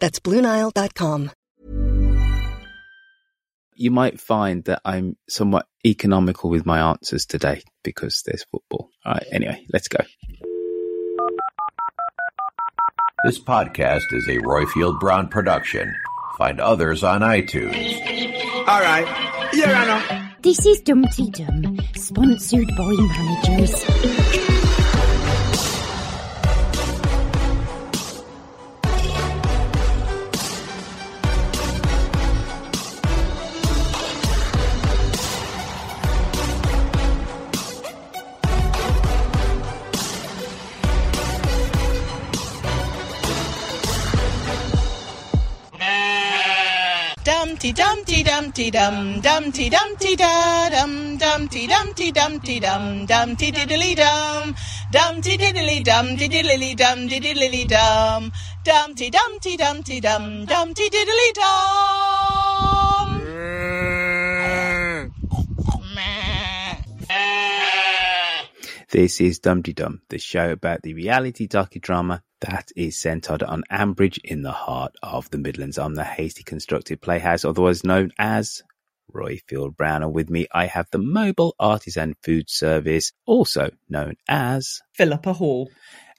That's BlueNile.com. You might find that I'm somewhat economical with my answers today because there's football. All right, anyway, let's go. This podcast is a Roifield Brown production. Find others on iTunes. All right. Here I know. This is Dumpty Dum, sponsored by managers. Dumpty Dumpty Dumpty Dum Dumpty Dumpty Da Dum Dumpty Dumpty Dumpty Dum Dumpty Diddly Dum Dumpty Diddly Dum Diddly Dum Diddly Dum Dumpty Dumpty Dumpty Dum Dumpty Diddly Dum This is Dumpty Dum, the show about the reality docudrama that is centered on Ambridge in the heart of the Midlands. I'm the Hasty Constructed Playhouse, otherwise known as Roifield Brown. And with me, I have the Mobile Artisan Food Service, also known as Philippa Hall.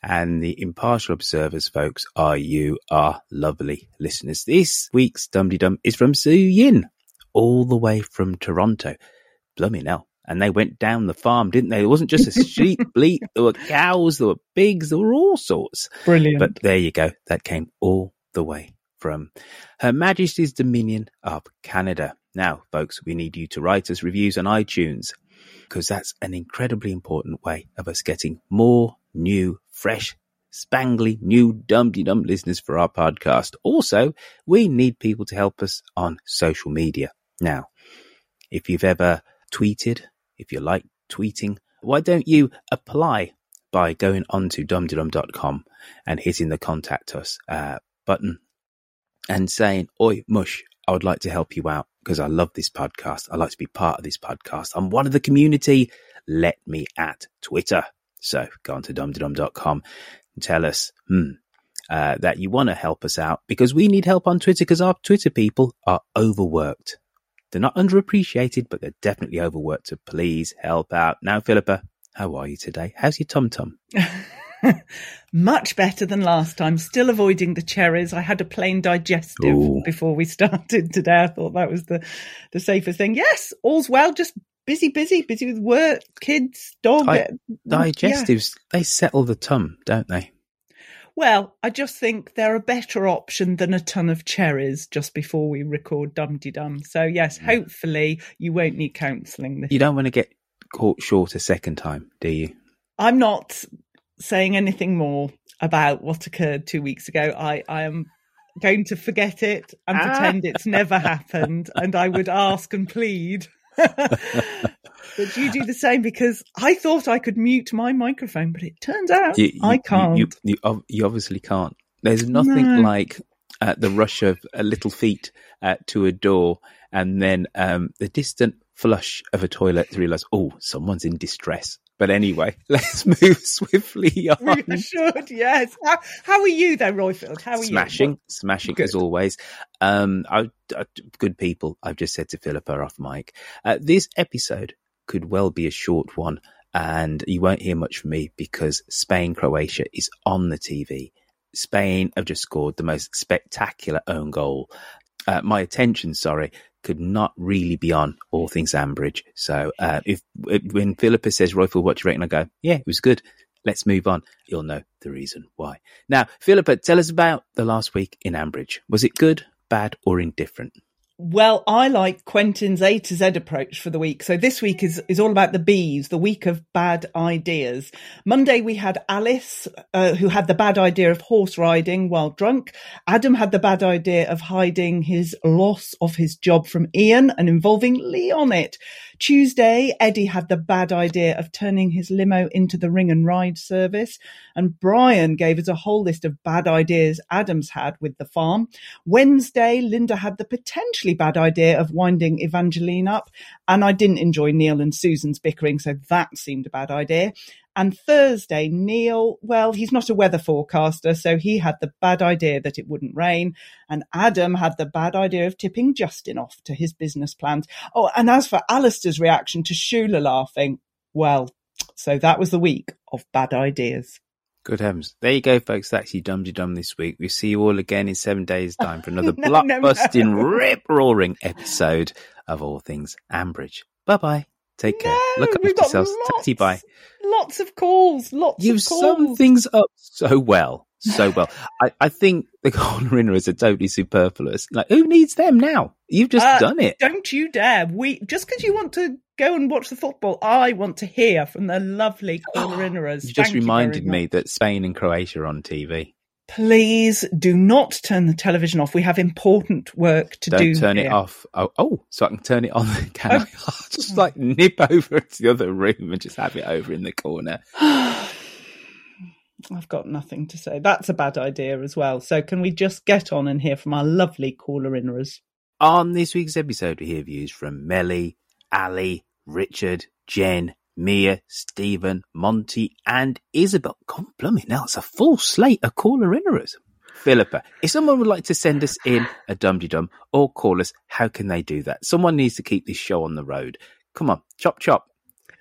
And the impartial observers, folks, are you, our lovely listeners. This week's Dumpty Dum is from Sue Yin, all the way from Toronto. Blooming hell and they went down the farm, didn't they? It wasn't just a sheep bleat. There were cows, there were pigs, there were all sorts. Brilliant. But there you go. That came all the way from Her Majesty's Dominion of Canada. Now, folks, we need you to write us reviews on iTunes because that's an incredibly important way of us getting more new, fresh, spangly, new Dumpty Dum listeners for our podcast. Also, we need people to help us on social media. Now, if you've ever tweeted, if you like tweeting, why don't you apply by going on to dumdydum.com and hitting the contact us uh, button and saying, Oi, Mush, I would like to help you out because I love this podcast. I like to be part of this podcast. I'm one of the community. Let me at Twitter. So go on to dumdydum.com and tell us, hmm, uh, that you want to help us out because we need help on Twitter because our Twitter people are overworked. They're not underappreciated, but they're definitely overworked. So please help out. Now, Philippa, how are you today? How's your tum tum? Much better than last time. Still avoiding the cherries. I had a plain digestive Ooh. before we started today. I thought that was the, the safest thing. Yes, all's well. Just busy, busy, busy with work, kids, dog. Di- uh, yeah. digestives, they settle the tum, don't they? Well, I just think they're a better option than a ton of cherries just before we record Dumpty Dum. So, yes, hopefully you won't need counselling. You don't want to get caught short a second time, do you? I'm not saying anything more about what occurred two weeks ago. I, I am going to forget it and Ah. pretend it's never happened. And I would ask and plead that you do the same because I thought I could mute my microphone, but it turns out You- you- I can't. You, you, obviously can't. There's nothing No. like uh, the rush of uh, little feet uh, to a door and then um, the distant flush of a toilet to realize, oh, someone's in distress. But anyway, let's move swiftly on. We should, yes. How, how are you, though, Roifield? How are smashing, you? smashing smashing as always. Um, I, I- good people. I've just said to Philippa off mic. Uh, this episode could well be a short one, and you won't hear much from me because Spain Croatia is on the TV. Spain have just scored the most spectacular own goal uh, my attention, sorry, could not really be on all things Ambridge. So uh, if when Philippa says Roifield, what do you reckon? I go, yeah, it was good. Let's move on. You'll know the reason why. Now, Philippa, tell us about the last week in Ambridge. Was it good, bad, or indifferent? Well, I like Quentin's A to Z approach for the week. So this week is, is all about the bees, the week of bad ideas. Monday we had Alice, uh, who had the bad idea of horse riding while drunk. Adam had the bad idea of hiding his loss of his job from Ian and involving Lee on it. Tuesday, Eddie had the bad idea of turning his limo into the ring and ride service. And Brian gave us a whole list of bad ideas Adams had with the farm. Wednesday, Linda had the potentially bad idea of winding Evangeline up. And I didn't enjoy Neil and Susan's bickering, so that seemed a bad idea. And Thursday, Neil, well, he's not a weather forecaster, so he had the bad idea that it wouldn't rain. And Adam had the bad idea of tipping Justin off to his business plans. Oh, and as for Alistair's reaction to Shula laughing, well, so that was the week of bad ideas. Good heavens. There you go, folks. That's you Dum Dum this week. We see you all again in seven days' time for another No, no, no. rip roaring episode of All Things Ambridge. Bye bye. Take care. No, Look after yourselves. Tatty bye. lots, of calls, lots You've of calls. summed things up so well. So well. I, I think the corner inners are totally superfluous. Like, who needs them now? You've just Uh, done it. Don't you dare. We just because you want to go and watch the football, I want to hear from the lovely caller inners. You just Thank reminded very me that Spain and Croatia are on TV. Please do not turn the television off. We have important work to Don't do. turn it off. Oh, oh, so I can turn it on. Can I? Oh. I'll just like nip over to the other room and just have it over in the corner. I've got nothing to say. That's a bad idea as well. So can we just get on and hear from our lovely caller inners? On this week's episode, we hear views from Melly, Ali, Richard, Jen, Mia, Stephen, Monty, and Isabel. God blimey, now it's a full slate of caller inners. Philippa, if someone would like to send us in a dum dum or call us, how can they do that? Someone needs to keep this show on the road. Come on, chop chop.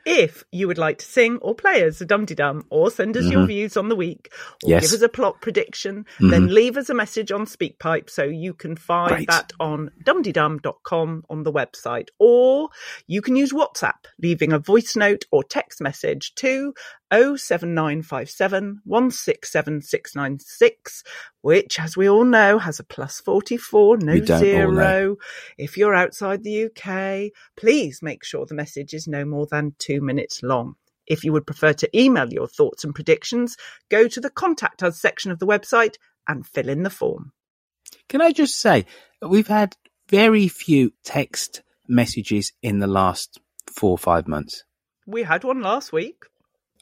If you would like to sing or play as a Dum Dum or send us your mm-hmm. views on the week or Yes. give us a plot prediction, then mm-hmm. leave us a message on SpeakPipe so you can find Great. that on dumdydum.com on the website. Or you can use WhatsApp, leaving a voice note or text message to 07957 167696, which, as we all know, has a plus 44, no We don't all know. zero. If you're outside the UK, please make sure the message is no more than two minutes long. If you would prefer to email your thoughts and predictions, go to the Contact Us section of the website and fill in the form. Can I just say, we've had very few text messages in the last four or five months. We had one last week.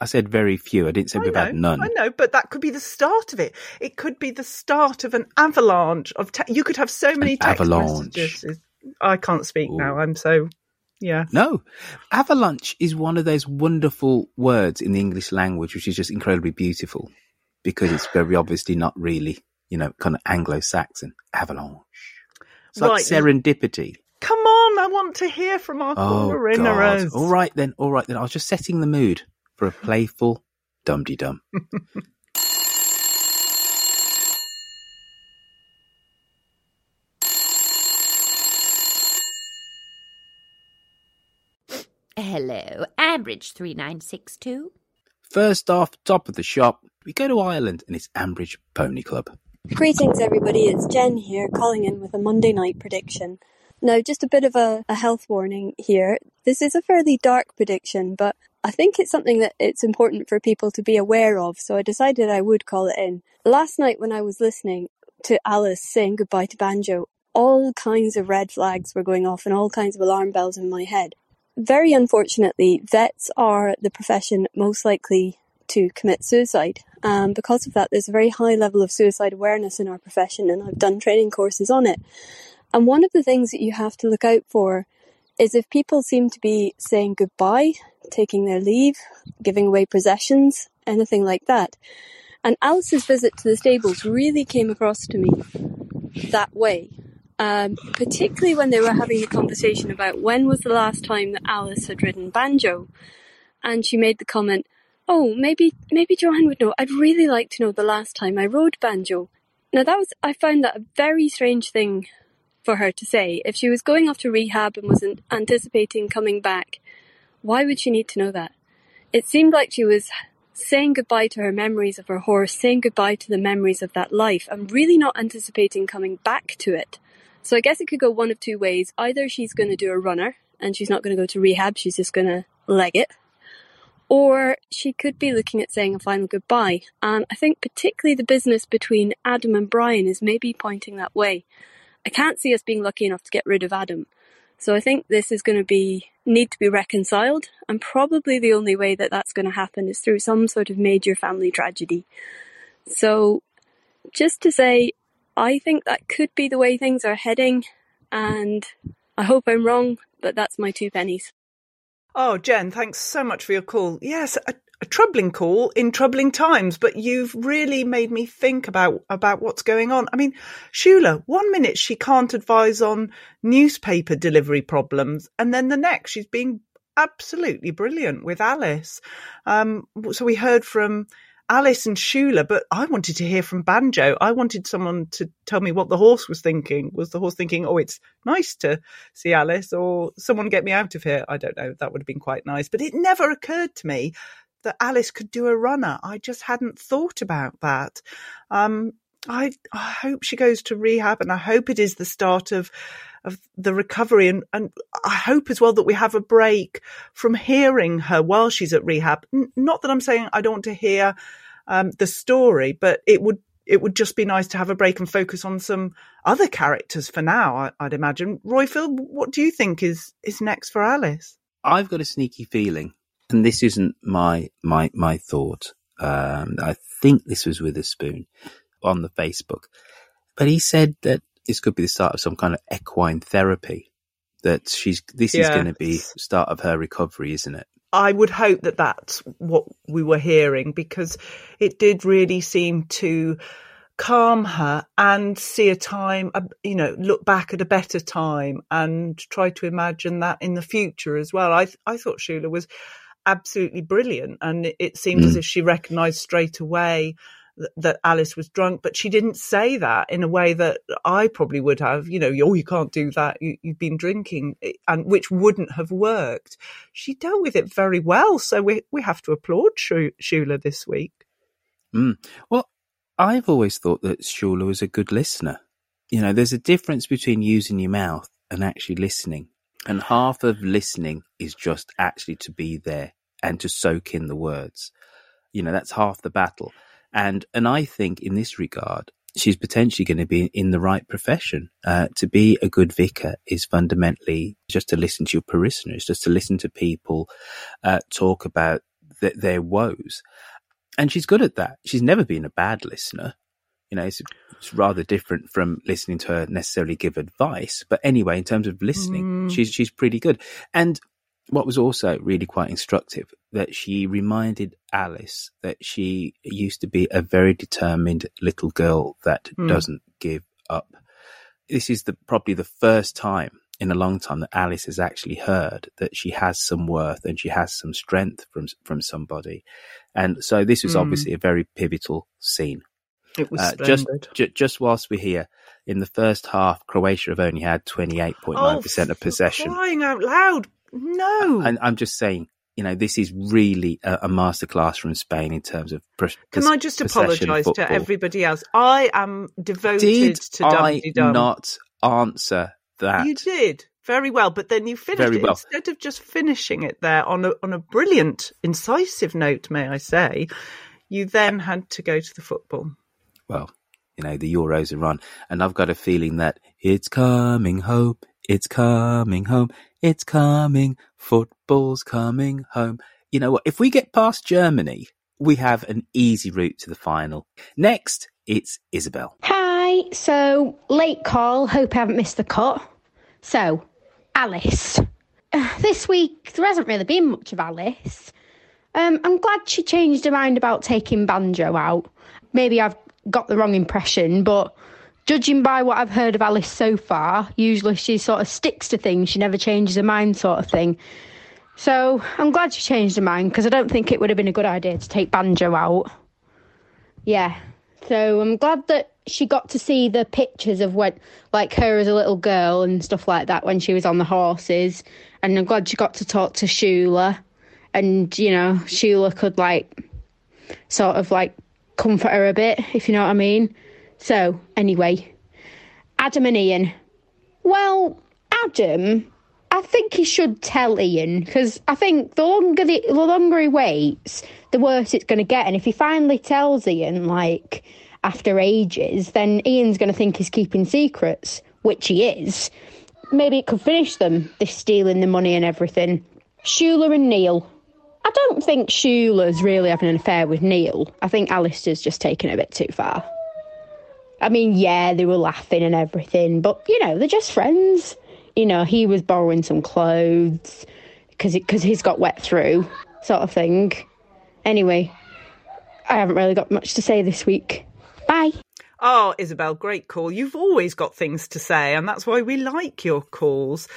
I said very few. I didn't say we've had none. I know, but that could be the start of it. It could be the start of an avalanche of. Te- you could have so many text avalanche. messages. I can't speak Ooh. now. I'm so. Yeah. No, avalanche is one of those wonderful words in the English language, which is just incredibly beautiful because it's very obviously not really, you know, kind of Anglo-Saxon. Avalanche. It's like Right. serendipity. Come on, I want to hear from our Oh, inners. All right then. All right then. I was just setting the mood for a playful dum-de-dum. Hello, Ambridge 3962. First off, top of the shop, we go to Ireland and it's Ambridge Pony Club. Greetings, everybody. It's Jen here, calling in with a Monday night prediction. Now, just a bit of a, a health warning here. This is a fairly dark prediction, but I think it's something that it's important for people to be aware of, so I decided I would call it in. Last night, when I was listening to Alice saying goodbye to Banjo, all kinds of red flags were going off and all kinds of alarm bells in my head. Very unfortunately, vets are the profession most likely to commit suicide. Um, because of that, there's a very high level of suicide awareness in our profession, and I've done training courses on it. And one of the things that you have to look out for is if people seem to be saying goodbye, taking their leave, giving away possessions, anything like that. And Alice's visit to the stables really came across to me that way. Um, particularly when they were having the conversation about when was the last time that Alice had ridden banjo. And she made the comment, Oh, maybe, maybe Joanne would know. I'd really like to know the last time I rode banjo. Now that was, I found that a very strange thing for her to say. If she was going off to rehab and wasn't anticipating coming back, why would she need to know that? It seemed like she was saying goodbye to her memories of her horse, saying goodbye to the memories of that life, and really not anticipating coming back to it. So I guess it could go one of two ways. Either she's going to do a runner and she's not going to go to rehab, she's just going to leg it. Or she could be looking at saying a final goodbye. And I think particularly the business between Adam and Brian is maybe pointing that way. I can't see us being lucky enough to get rid of Adam. So I think this is going to be need to be reconciled, and probably the only way that that's going to happen is through some sort of major family tragedy. So, just to say, I think that could be the way things are heading, and I hope I'm wrong, but that's my two pennies. Oh, Jen, thanks so much for your call. Yes, a, troubling call in troubling times, but you've really made me think about about what's going on. I mean, Shula, one minute she can't advise on newspaper delivery problems, and then the next she's being absolutely brilliant with Alice. Um, so we heard from Alice and Shula, but I wanted to hear from Banjo. I wanted someone to tell me what the horse was thinking. Was the horse thinking, oh, it's nice to see Alice, or someone get me out of here? I don't know. That would have been quite nice. But it never occurred to me that Alice could do a runner. I just hadn't thought about that. Um, I, I hope she goes to rehab and I hope it is the start of of the recovery and, and I hope as well that we have a break from hearing her while she's at rehab. N- not that I'm saying I don't want to hear um, the story, but it would it would just be nice to have a break and focus on some other characters for now. I, would imagine. Roifield, what do you think is is next for Alice? I've got a sneaky feeling, and this isn't my my my thought. Um, I think this was Witherspoon on the Facebook, but he said that this could be the start of some kind of equine therapy. That she's this yeah. is going to be start of her recovery, isn't it? I would hope that that's what we were hearing because it did really seem to calm her and see a time, you know, look back at a better time and try to imagine that in the future as well. I I thought Shula was absolutely brilliant, and it, seemed mm. as if she recognised straight away that Alice was drunk, but she didn't say that in a way that I probably would have. You know, oh, you can't do that. You, have been drinking, and which wouldn't have worked. She dealt with it very well, so we we have to applaud Shula this week. Mm. Well, I've always thought that Shula was a good listener. You know, there's a difference between using your mouth and actually listening, and half of listening is just actually to be there and to soak in the words. You know, that's half the battle and and I think in this regard, she's potentially going to be in the right profession. Uh, to be a good vicar is fundamentally just to listen to your parishioners, just to listen to people uh, talk about th- their woes. And she's good at that. She's never been a bad listener. You know, it's, it's, rather different from listening to her necessarily give advice. But anyway, in terms of listening, mm. she's she's pretty good. And what was also really quite instructive that she reminded Alice that she used to be a very determined little girl that mm. doesn't give up. This is the probably the first time in a long time that Alice has actually heard that she has some worth and she has some strength from from somebody, and so this was mm. obviously a very pivotal scene. It was uh, just ju- just whilst we're here in the first half, Croatia have only had twenty eight point nine percent of possession. Crying out loud! No, and I'm just saying, you know, this is really a, a masterclass from Spain in terms of. Pre- Can I just apologise to everybody else? I am devoted to. did to I not answer that? You did very well, but then you finished very it well. instead of just finishing it there on a on a brilliant, incisive note. May I say? You then had to go to the football. Well, you know, the Euros are on, and I've got a feeling that it's coming home, it's coming home, it's coming. Football's coming home. You know what? If we get past Germany, we have an easy route to the final. Next, it's Isabel. Hi. So, late call. Hope I haven't missed the cut. So, Alice. this week, there hasn't really been much of Alice. Um, I'm glad she changed her mind about taking Banjo out. Maybe I've got the wrong impression, but judging by what I've heard of Alice so far, usually she sort of sticks to things, she never changes her mind, sort of thing. So I'm glad she changed her mind because I don't think it would have been a good idea to take Banjo out. Yeah, so I'm glad that she got to see the pictures of when, like her as a little girl and stuff like that when she was on the horses. And I'm glad she got to talk to Shula, and you know Shula could like sort of like comfort her a bit, if you know what I mean. So anyway, Adam and Ian. Well, Adam, I think he should tell Ian because I think the longer the, the longer he waits, the worse it's going to get. And if he finally tells Ian, like after ages, then Ian's going to think he's keeping secrets, which he is. Maybe it could finish them, this stealing the money and everything. Shula and Neil. I don't think Shula's really having an affair with Neil. I think Alistair's just taken it a bit too far. I mean, yeah, they were laughing and everything, but you know, they're just friends. You know, he was borrowing some clothes because because he's got wet through, sort of thing. Anyway, I haven't really got much to say this week. Bye. Oh, Isabel, great call. You've always got things to say, and that's why we like your calls.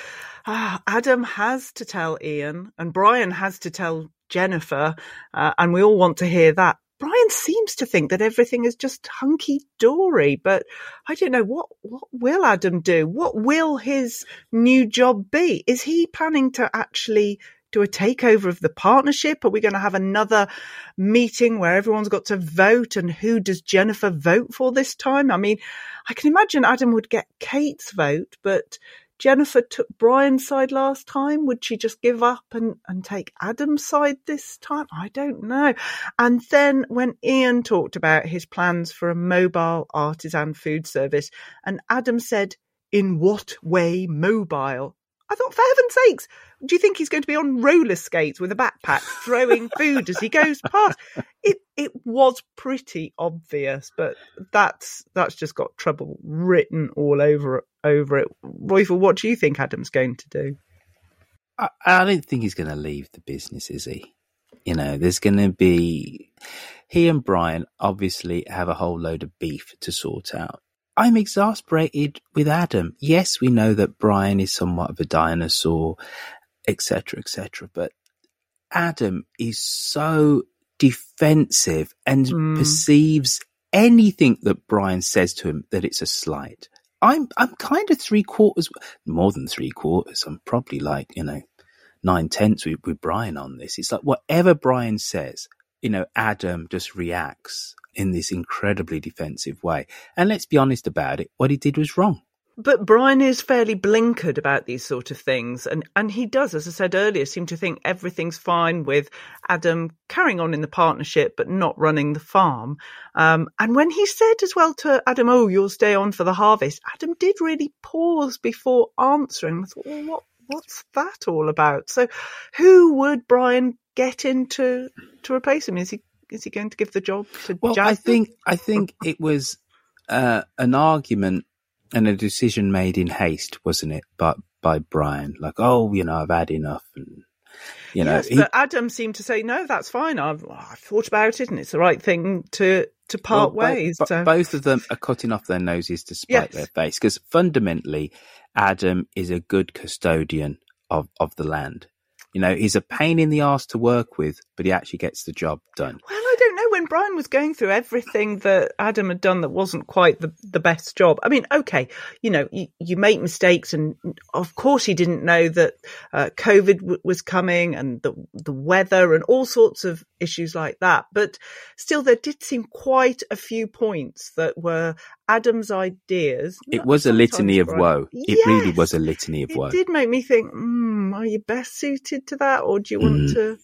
Ah, Adam has to tell Ian, and Brian has to tell Jennifer, uh, and we all want to hear that. Brian seems to think that everything is just hunky dory, but I don't know what what will Adam do? What will his new job be? Is he planning to actually do a takeover of the partnership? Are we going to have another meeting where everyone's got to vote? And who does Jennifer vote for this time? I mean, I can imagine Adam would get Kate's vote, but Jennifer took Brian's side last time. Would she just give up and, and take Adam's side this time? I don't know. And then when Ian talked about his plans for a mobile artisan food service, and Adam said, in what way mobile? I thought, for heaven's sakes, do you think he's going to be on roller skates with a backpack throwing food as he goes past? It it was pretty obvious, but that's that's just got trouble written all over over it. Roifield, what do you think Adam's going to do? I, I don't think he's going to leave the business, is he? You know, there's going to be he and Brian obviously have a whole load of beef to sort out. I'm exasperated with Adam. Yes, we know that Brian is somewhat of a dinosaur, etc., etc., but Adam is so defensive and Mm. perceives anything that Brian says to him that it's a slight. I'm I'm kind of three quarters, more than three quarters. I'm probably like you know nine tenths with, with Brian on this. It's like whatever Brian says, you know, Adam just reacts in this incredibly defensive way. And let's be honest about it, what he did was wrong. But Brian is fairly blinkered about these sort of things, and and he does, as I said earlier, seem to think everything's fine with Adam carrying on in the partnership but not running the farm. Um, and when he said as well to Adam, "Oh, you'll stay on for the harvest," Adam did really pause before answering. I thought, well, what what's that all about? So, who would Brian get in to to replace him? Is he is he going to give the job to Well, I think I think it was uh, an argument and a decision made in haste, wasn't it? But by Brian, like, oh, you know, I've had enough, and you know, yes, he- but Adam seemed to say, "No, that's fine. I've, I've thought about it, and it's the right thing to to part Well, ways." bo- so. both of them are cutting off their noses to spite Yes. their face because fundamentally, Adam is a good custodian of, of the land. You know, he's a pain in the ass to work with, but he actually gets the job done. Well, I don't know. When Brian was going through everything that Adam had done that wasn't quite the, the best job. I mean, okay, you know, you, you make mistakes, and of course he didn't know that uh, COVID w- was coming and the the weather and all sorts of issues like that. But still, there did seem quite a few points that were Adam's ideas. It was a litany of woe. It really was a litany of woe. it did make me think, mm, are you best suited to that or do you want Mm. to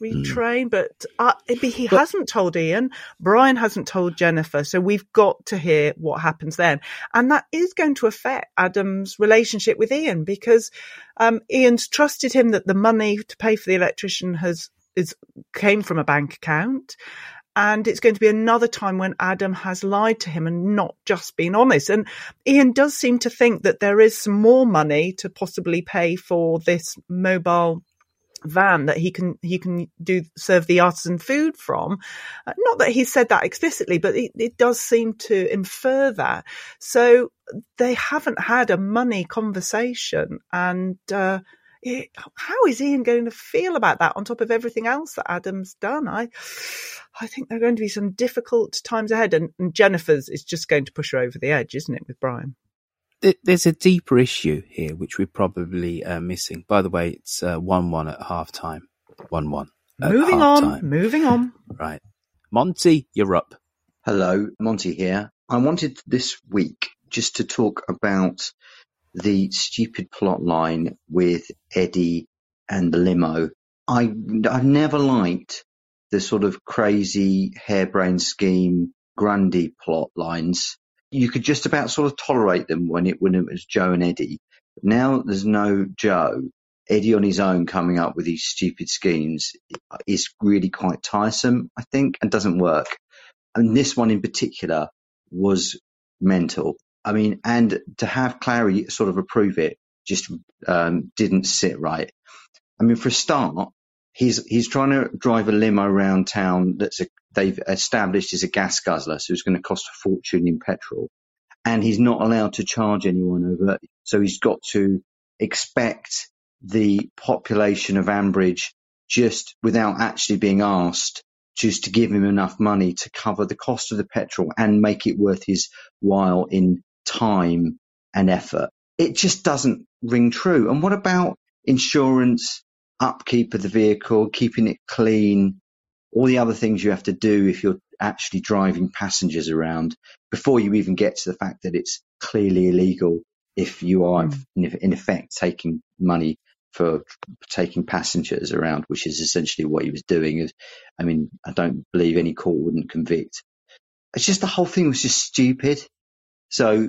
retrain? But uh, he But- hasn't told Ian. Brian hasn't told Jennifer. So we've got to hear what happens then. And that is going to affect Adam's relationship with Ian because um, Ian's trusted him that the money to pay for the electrician has is came from a bank account. And it's going to be another time when Adam has lied to him and not just been honest. And Ian does seem to think that there is some more money to possibly pay for this mobile van that he can he can do serve the artisan food from. Uh, not that he said that explicitly, but it, it does seem to infer that. So they haven't had a money conversation, and uh, it, how is Ian going to feel about that on top of everything else that Adam's done? I, I think there are going to be some difficult times ahead, and, and Jennifer's is just going to push her over the edge, isn't it, with Brian? There's a deeper issue here, which we're probably uh, missing. By the way, it's uh, one-one at half time. One-one. Moving on. Moving on. Right, Monty, you're up. Hello, Monty here. I wanted this week just to talk about the stupid plot line with Eddie and the limo. I I've never liked the sort of crazy harebrained scheme Grundy plot lines. You could just about sort of tolerate them when it when it was Joe and Eddie. But now there's no Joe. Eddie on his own coming up with these stupid schemes is really quite tiresome, I think, and doesn't work. And this one in particular was mental. I mean, and to have Clarrie sort of approve it just um, didn't sit right. I mean, for a start, he's he's trying to drive a limo around town that's a, they've established is a gas guzzler, so it's going to cost a fortune in petrol, and he's not allowed to charge anyone over. So he's got to expect the population of Ambridge just without actually being asked just to give him enough money to cover the cost of the petrol and make it worth his while in time and effort. It just doesn't ring true. And what about insurance, upkeep of the vehicle, keeping it clean, all the other things you have to do if you're actually driving passengers around before you even get to the fact that it's clearly illegal if you are mm. in effect taking money for taking passengers around, which is essentially what he was doing. I mean, I don't believe any court wouldn't convict. It's just the whole thing was just stupid. So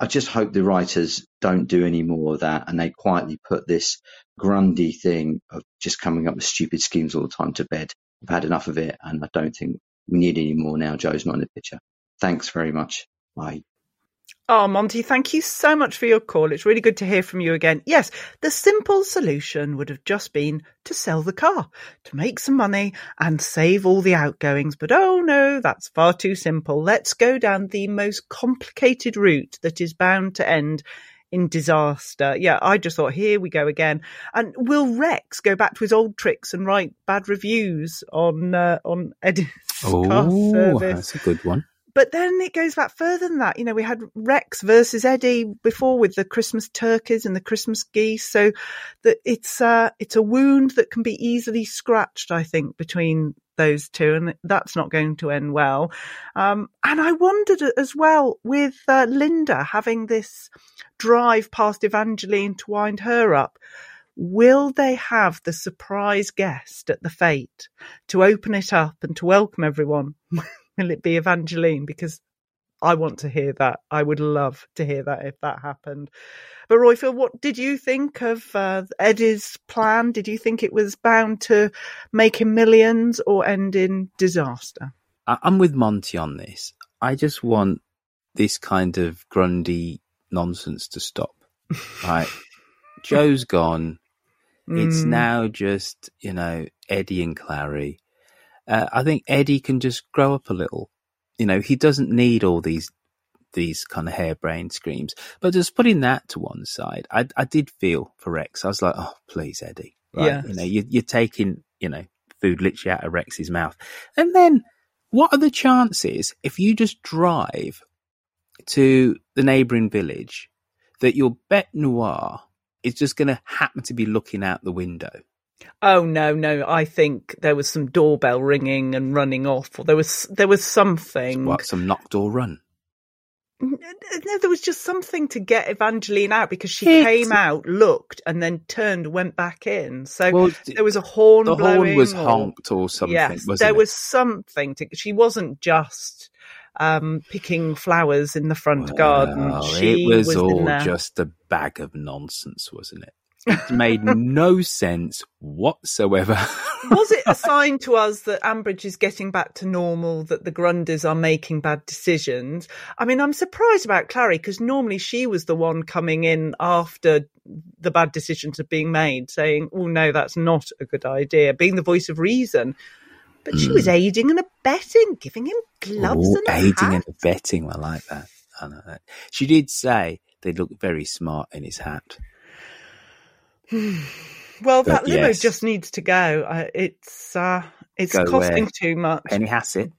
I just hope the writers don't do any more of that and they quietly put this Grundy thing of just coming up with stupid schemes all the time to bed. I've had enough of it and I don't think we need any more now. Joe's not in the picture. Thanks very much. Bye. Oh, Monty, thank you so much for your call. It's really good to hear from you again. Yes, the simple solution would have just been to sell the car, to make some money and save all the outgoings. But oh no, that's far too simple. Let's go down the most complicated route that is bound to end in disaster. Yeah, I just thought, here we go again. And will Rex go back to his old tricks and write bad reviews on uh, on Eddie's oh, car service? That's a good one. But then it goes back further than that. You know, we had Rex versus Eddie before with the Christmas turkeys and the Christmas geese. So that it's uh, it's a wound that can be easily scratched, I think, between those two, and that's not going to end well. Um, and I wondered as well with uh, Linda having this drive past Evangeline to wind her up. Will they have the surprise guest at the fete to open it up and to welcome everyone? Will it be Evangeline? Because I want to hear that. I would love to hear that if that happened. But Roifield, what did you think of uh, Eddie's plan? Did you think it was bound to make him millions or end in disaster? I'm with Monty on this. I just want this kind of Grundy nonsense to stop. Right, Joe's gone. It's Mm. now just you know Eddie and Clarrie. Uh, I think Eddie can just grow up a little. You know, he doesn't need all these these kind of harebrained screams. But just putting that to one side, I, I did feel for Rex. I was like, oh, please, Eddie. Right? Yes. You know, you, you're taking, you know, food literally out of Rex's mouth. And then what are the chances if you just drive to the neighbouring village that your bête noir is just going to happen to be looking out the window? Oh no, no! I think there was some doorbell ringing and running off, or there was there was something. What, some knock door run? No, there was just something to get Evangeline out because she It's- came out, looked, and then turned, went back in. So Well, there was a horn. The horn was or- honked or something, Yes, there it? was something to. She wasn't just um, picking flowers in the front garden. She it was, in all just a bag of nonsense, wasn't it? It made no sense whatsoever. was it a sign to us that Ambridge is getting back to normal, that the Grundys are making bad decisions? I mean, I'm surprised about Clarrie because normally she was the one coming in after the bad decisions are being made, saying, oh, no, that's not a good idea, being the voice of reason. But she was aiding and abetting, giving him gloves Ooh, and a Hmm. aiding hat. and abetting. I like that. I know that. She did say they look very smart in his hat. Well, But that limo yes. just needs to go. Uh, it's uh, it's Go costing where? too much. Penny Hassett.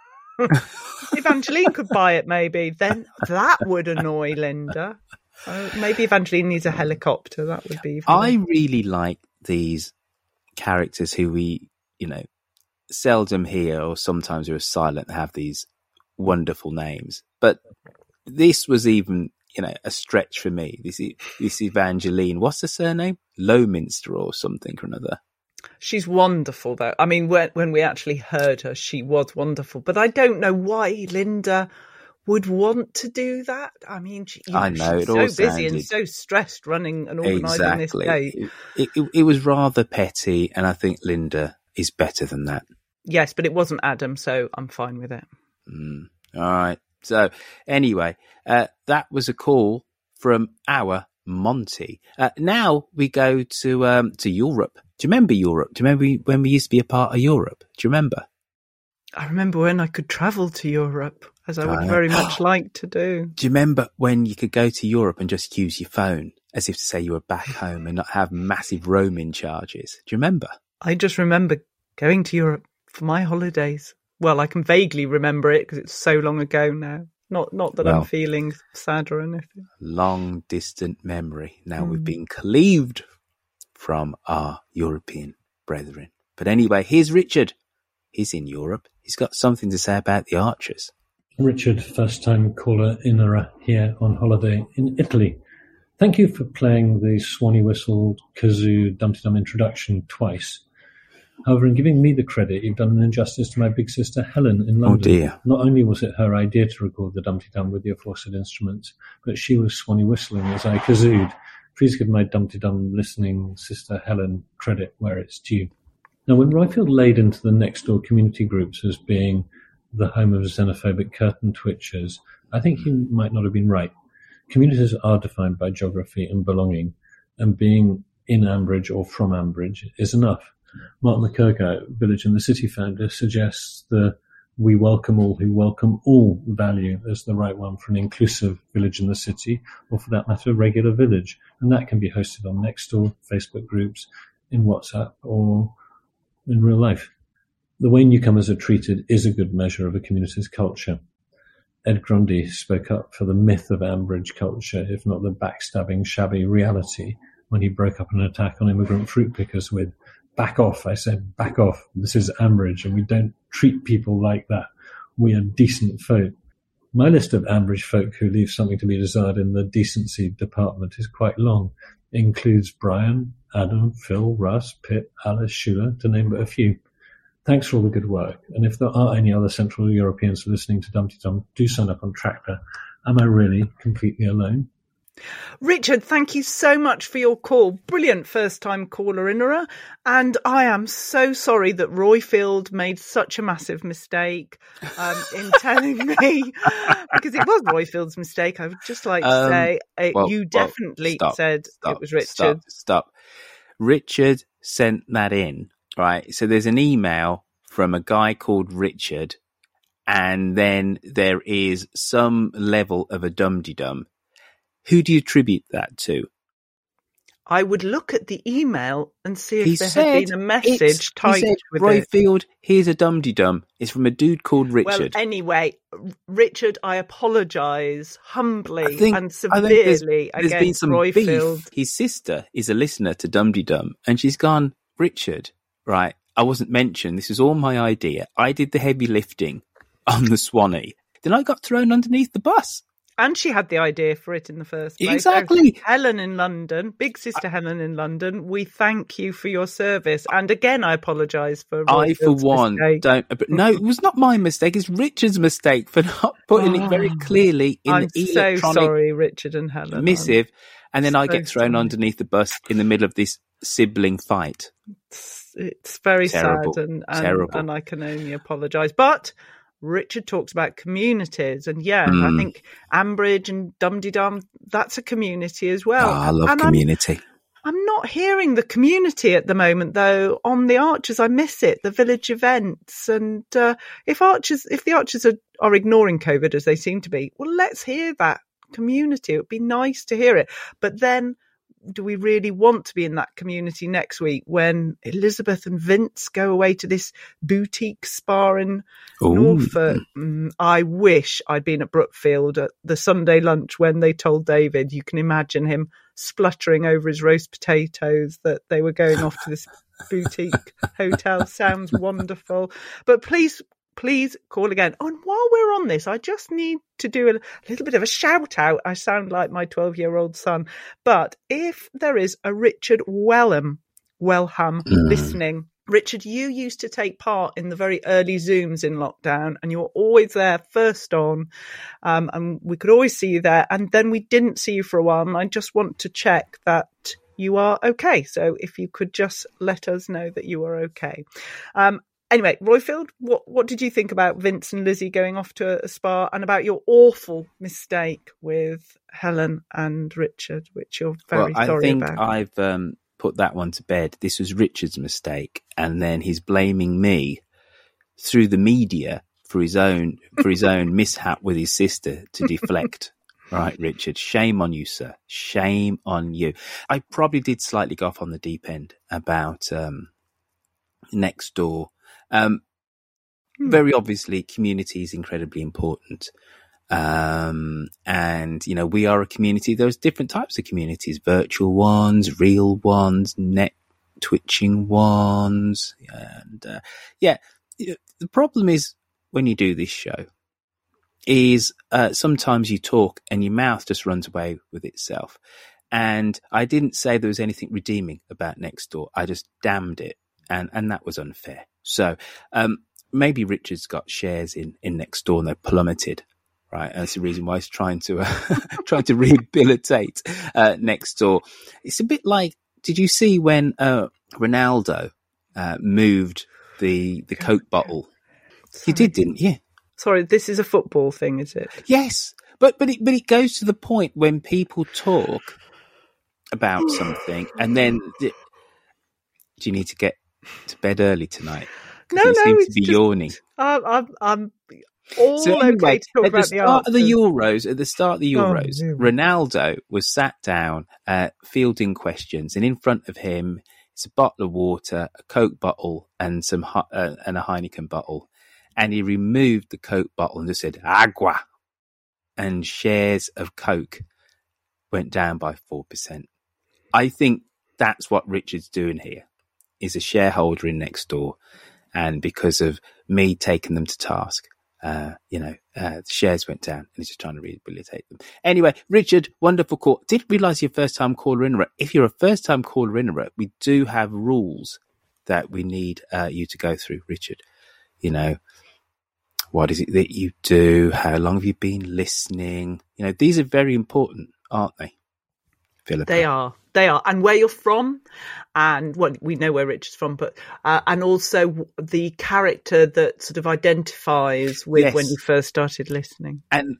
if Angeline could buy it, maybe then that would annoy Linda. Uh, maybe Evangeline needs a helicopter. That would be. even I really like these characters who we, you know, seldom hear or sometimes are silent have these wonderful names. But this was even, you know, a stretch for me. This this Evangeline, what's the surname? Lowminster or something or another. She's wonderful, though. I mean, when when we actually heard her, she was wonderful. But I don't know why Linda would want to do that. I mean, she, you know, I know, she's it all so busy and so stressed running and organising Exactly. this day. It, it, it was rather petty, and I think Linda is better than that. Yes, but it wasn't Adam, so I'm fine with it. Mm. All right. So anyway, uh, that was a call from our Monty. Uh, now we go to um, to Europe. Do you remember Europe? Do you remember when we used to be a part of Europe? Do you remember? I remember when I could travel to Europe, as I would know. very much like to do. Do you remember when you could go to Europe and just use your phone as if to say you were back home and not have massive roaming charges? Do you remember? I just remember going to Europe for my holidays. Well, I can vaguely remember it because it's so long ago now. Not not that Well. I'm feeling sad or anything. Long distant memory. Now we've Mm. been cleaved from our European brethren. But anyway, here's Richard. He's in Europe. He's got something to say about the Archers. Richard, first time caller Inera here on holiday in Italy. Thank you for playing the Swanee Whistle Kazoo Dumpty Dum introduction twice. However, in giving me the credit, you've done an injustice to my big sister Helen in oh, London. Oh dear. Not only was it her idea to record the Dumpty Dum with the aforesaid instruments, but she was Swanee whistling as I kazooed. Please give my Dumpty Dum listening sister Helen credit where it's due. Now, when Roifield laid into the next door community groups as being the home of xenophobic curtain twitchers, I think he might not have been right. Communities are defined by geography and belonging, and being in Ambridge or from Ambridge is enough. Martin McCurker, Village and the City founder, suggests the we welcome all who welcome all value as the right one for an inclusive village in the city, or for that matter, a regular village. And that can be hosted on Nextdoor, Facebook groups, in WhatsApp, or in real life. The way newcomers are treated is a good measure of a community's culture. Ed Grundy spoke up for the myth of Ambridge culture, if not the backstabbing, shabby reality, when he broke up an attack on immigrant fruit pickers with, back off, I said, back off. This is Ambridge, and we don't treat people like that. We are decent folk. My list of Ambridge folk who leave something to be desired in the decency department is quite long. It includes Brian, Adam, Phil, Russ, Pitt, Alice, Shula, to name but a few. Thanks for all the good work. And if there are any other Central Europeans listening to Dumpty Dum, do sign up on Tractor. Am I really completely alone? Richard, thank you so much for your call. Brilliant first time caller, Inera. And I am so sorry that Roifield made such a massive mistake um, in telling me, because it was Roifield's mistake. I would just like to Um, say uh, well, you well, definitely stop, said stop, it was Richard. Stop, stop. Richard sent that in, right? So there's an email from a guy called Richard, and then there is some level of a dum de dum. Who do you attribute that to? I would look at the email and see if He there had been a message typed said, with Roy it. Field, here's a dumdy dum. It's from a dude called Richard. Well, anyway, Richard, I apologise humbly think, and I think there's, severely there's been against some Roifield. beef. His sister is a listener to Dumdy Dum, and she's gone, Richard, right? I wasn't mentioned. This was all my idea. I did the heavy lifting on the Swanee. Then I got thrown underneath the bus. And she had the idea for it in the first place. Exactly. So, Helen in London, big sister Helen in London, we thank you for your service. And again, I apologise for I, for one, mistake. don't. But no, it was not my mistake. It's Richard's mistake for not putting it very ah, clearly in I'm the so electronic sorry, Richard and Helen. Missive. And then I get thrown sorry. underneath the bus in the middle of this sibling fight. It's, it's very Terrible. sad and, and, Terrible. and I can only apologise. But Richard talks about communities, and yeah, I Mm. think Ambridge and Dum De Dum, that's a community as well. Oh, I love And I'm- community. I'm not hearing the community at the moment, though. On the Archers, I miss it. The village events, and uh, if Archers, if the Archers are, are ignoring COVID as they seem to be, well, let's hear that community. It would be nice to hear it. But then do we really want to be in that community next week when Elizabeth and Vince go away to this boutique spa in Ooh. Norfolk? Mm, I wish I'd been at Brookfield at the Sunday lunch when they told David. You can imagine him spluttering over his roast potatoes that they were going off to this boutique hotel. Sounds wonderful. But please please call again. Oh, and while we're on this, I just need to do a little bit of a shout out. I sound like my 12 year old son. But if there is a Richard Wellham, Wellham Mm. listening, Richard, you used to take part in the very early Zooms in lockdown and you were always there first on. Um, and we could always see you there. And then we didn't see you for a while. And I just want to check that you are okay. So if you could just let us know that you are okay. Um, anyway, Roifield, what what did you think about Vince and Lizzie going off to a spa and about your awful mistake with Helen and Richard, which you're very well, I sorry think about? I've um, put that one to bed. This was Richard's mistake, and then he's blaming me through the media for his own for his own mishap with his sister to deflect. Right, Richard. Shame on you, sir. Shame on you. I probably did slightly go off on the deep end about um, next door. Um, Hmm. Very obviously, community is incredibly important. Um, and you know, we are a community. There's different types of communities, virtual ones, real ones, net twitching ones. And, uh, yeah, the problem is when you do this show is, uh, sometimes you talk and your mouth just runs away with itself. And I didn't say there was anything redeeming about Nextdoor. I just damned it. And, and that was unfair. So, um, maybe Richard's got shares in, in next door and they plummeted right? And that's the reason why he's trying to uh, trying to rehabilitate uh, next door. It's a bit like, did you see when uh, Ronaldo uh, moved the the Coke bottle? You did, didn't you? Sorry, this is a football thing, is it? Yes, but but it, but it goes to the point when people talk about something, and then do you need to get to bed early tonight. No, you no, seem to it's be just- yawning. I'm, I'm, I'm all So okay anyway, to talk at the about the start of the. Euros, at the start of the Oh, Euros, dear. Ronaldo was sat down, uh, fielding questions, and in front of him is a bottle of water, a Coke bottle, and some uh, and a Heineken bottle, and he removed the Coke bottle and just said "agua," and shares of Coke went down by four percent. I think that's what Richard's doing here. Is a shareholder in Nextdoor, and because of me taking them to task, uh, you know, uh, shares went down and he's just trying to rehabilitate them. Anyway, Richard, wonderful call. Didn't realize you're first time caller in. If you're a first time caller in, we do have rules that we need uh, you to go through, Richard. You know, what is it that you do? How long have you been listening? You know, these are very important, aren't they? They are. They are. And where you're from, and well, we know where Richard's from, but, uh, and also the character that sort of identifies with Yes. when you first started listening. And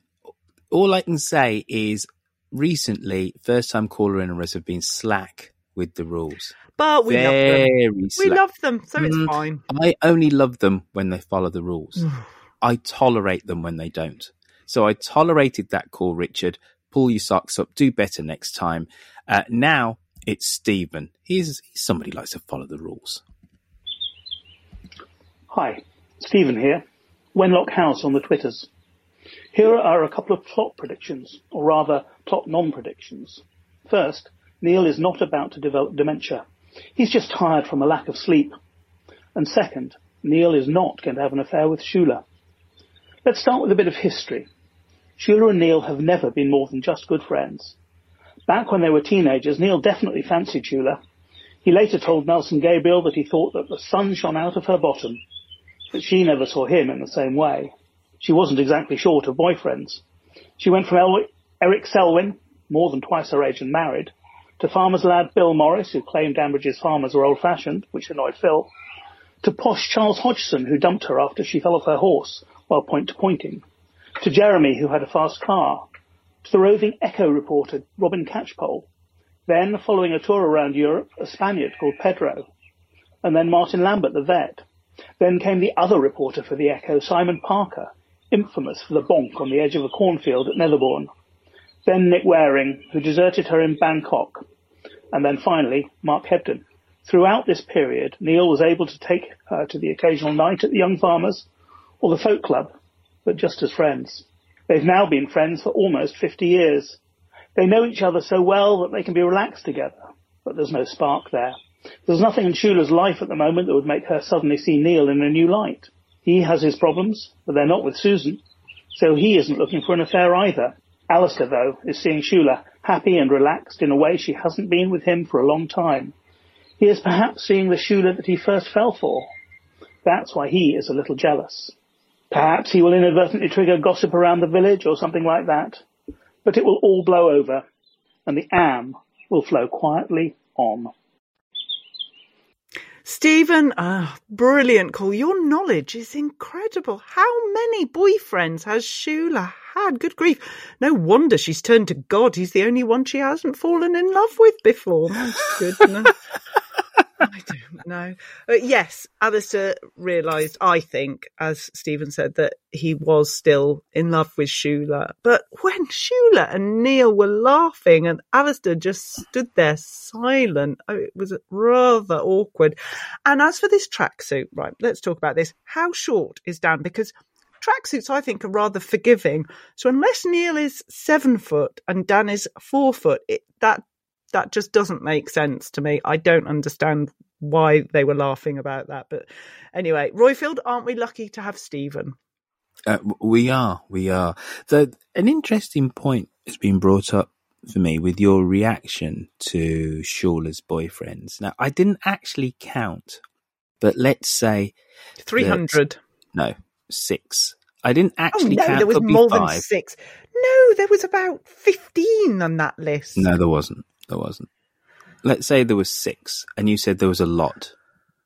all I can say is recently, first time caller inners have been slack with the rules. But we love them. Very We love them, so it's Mm, fine. I only love them when they follow the rules. I tolerate them when they don't. So I tolerated that call, Richard. Pull your socks up. Do better next time. Uh, now it's Stephen. He's, he's somebody likes to follow the rules. Hi, Stephen here. Wenlock House on the Twitters. Here are a couple of plot predictions, or rather, plot non-predictions. First, Neil is not about to develop dementia. He's just tired from a lack of sleep. And second, Neil is not going to have an affair with Shula. Let's start with a bit of history. Shula and Neil have never been more than just good friends. Back when they were teenagers, Neil definitely fancied Shula. He later told Nelson Gabriel that he thought that the sun shone out of her bottom, but she never saw him in the same way. She wasn't exactly short of boyfriends. She went from El- Eric Selwyn, more than twice her age and married, to farmer's lad Bill Morris, who claimed Ambridge's farmers were old-fashioned, which annoyed Phil, to posh Charles Hodgson, who dumped her after she fell off her horse while point-to-pointing, to Jeremy, who had a fast car, to the roving Echo reporter Robin Catchpole, then, following a tour around Europe, a Spaniard called Pedro, and then Martin Lambert, the vet. Then came the other reporter for the Echo, Simon Parker, infamous for the bonk on the edge of a cornfield at Netherbourne. Then Nick Waring, who deserted her in Bangkok. and then finally Mark Hebden. Throughout this period, Neil was able to take her to the occasional night at the Young Farmers or the Folk Club, but just as friends. They've now been friends for almost 50 years. They know each other so well that they can be relaxed together, but there's no spark there. There's nothing in Shula's life at the moment that would make her suddenly see Neil in a new light. He has his problems, but they're not with Susan, so he isn't looking for an affair either. Alistair, though, is seeing Shula happy and relaxed in a way she hasn't been with him for a long time. He is perhaps seeing the Shula that he first fell for. That's why he is a little jealous. Perhaps he will inadvertently trigger gossip around the village or something like that. But it will all blow over, and the am will flow quietly on. Stephen, ah, brilliant call. Your knowledge is incredible. How many boyfriends has Shula had? Good grief. No wonder she's turned to God. He's the only one she hasn't fallen in love with before. My goodness. I don't know. But yes, Alistair realised, I think, as Stephen said, that he was still in love with Shula. But when Shula and Neil were laughing and Alistair just stood there silent, oh, it was rather awkward. And as for this tracksuit, right, let's talk about this. How short is Dan? Because tracksuits, I think, are rather forgiving. So unless Neil is seven foot and Dan is four foot, it, that that just doesn't make sense to me. I don't understand why they were laughing about that. But anyway, Roifield, aren't we lucky to have Stephen? Uh, we are, we are. The, an interesting point has been brought up for me with your reaction to Shula's boyfriends. Now, I didn't actually count, but let's say 300. No, six. I didn't actually oh, no, count. There was more five. than six. No, there was about 15 on that list. No, there wasn't. There wasn't. Let's say there was six, and you said there was a lot.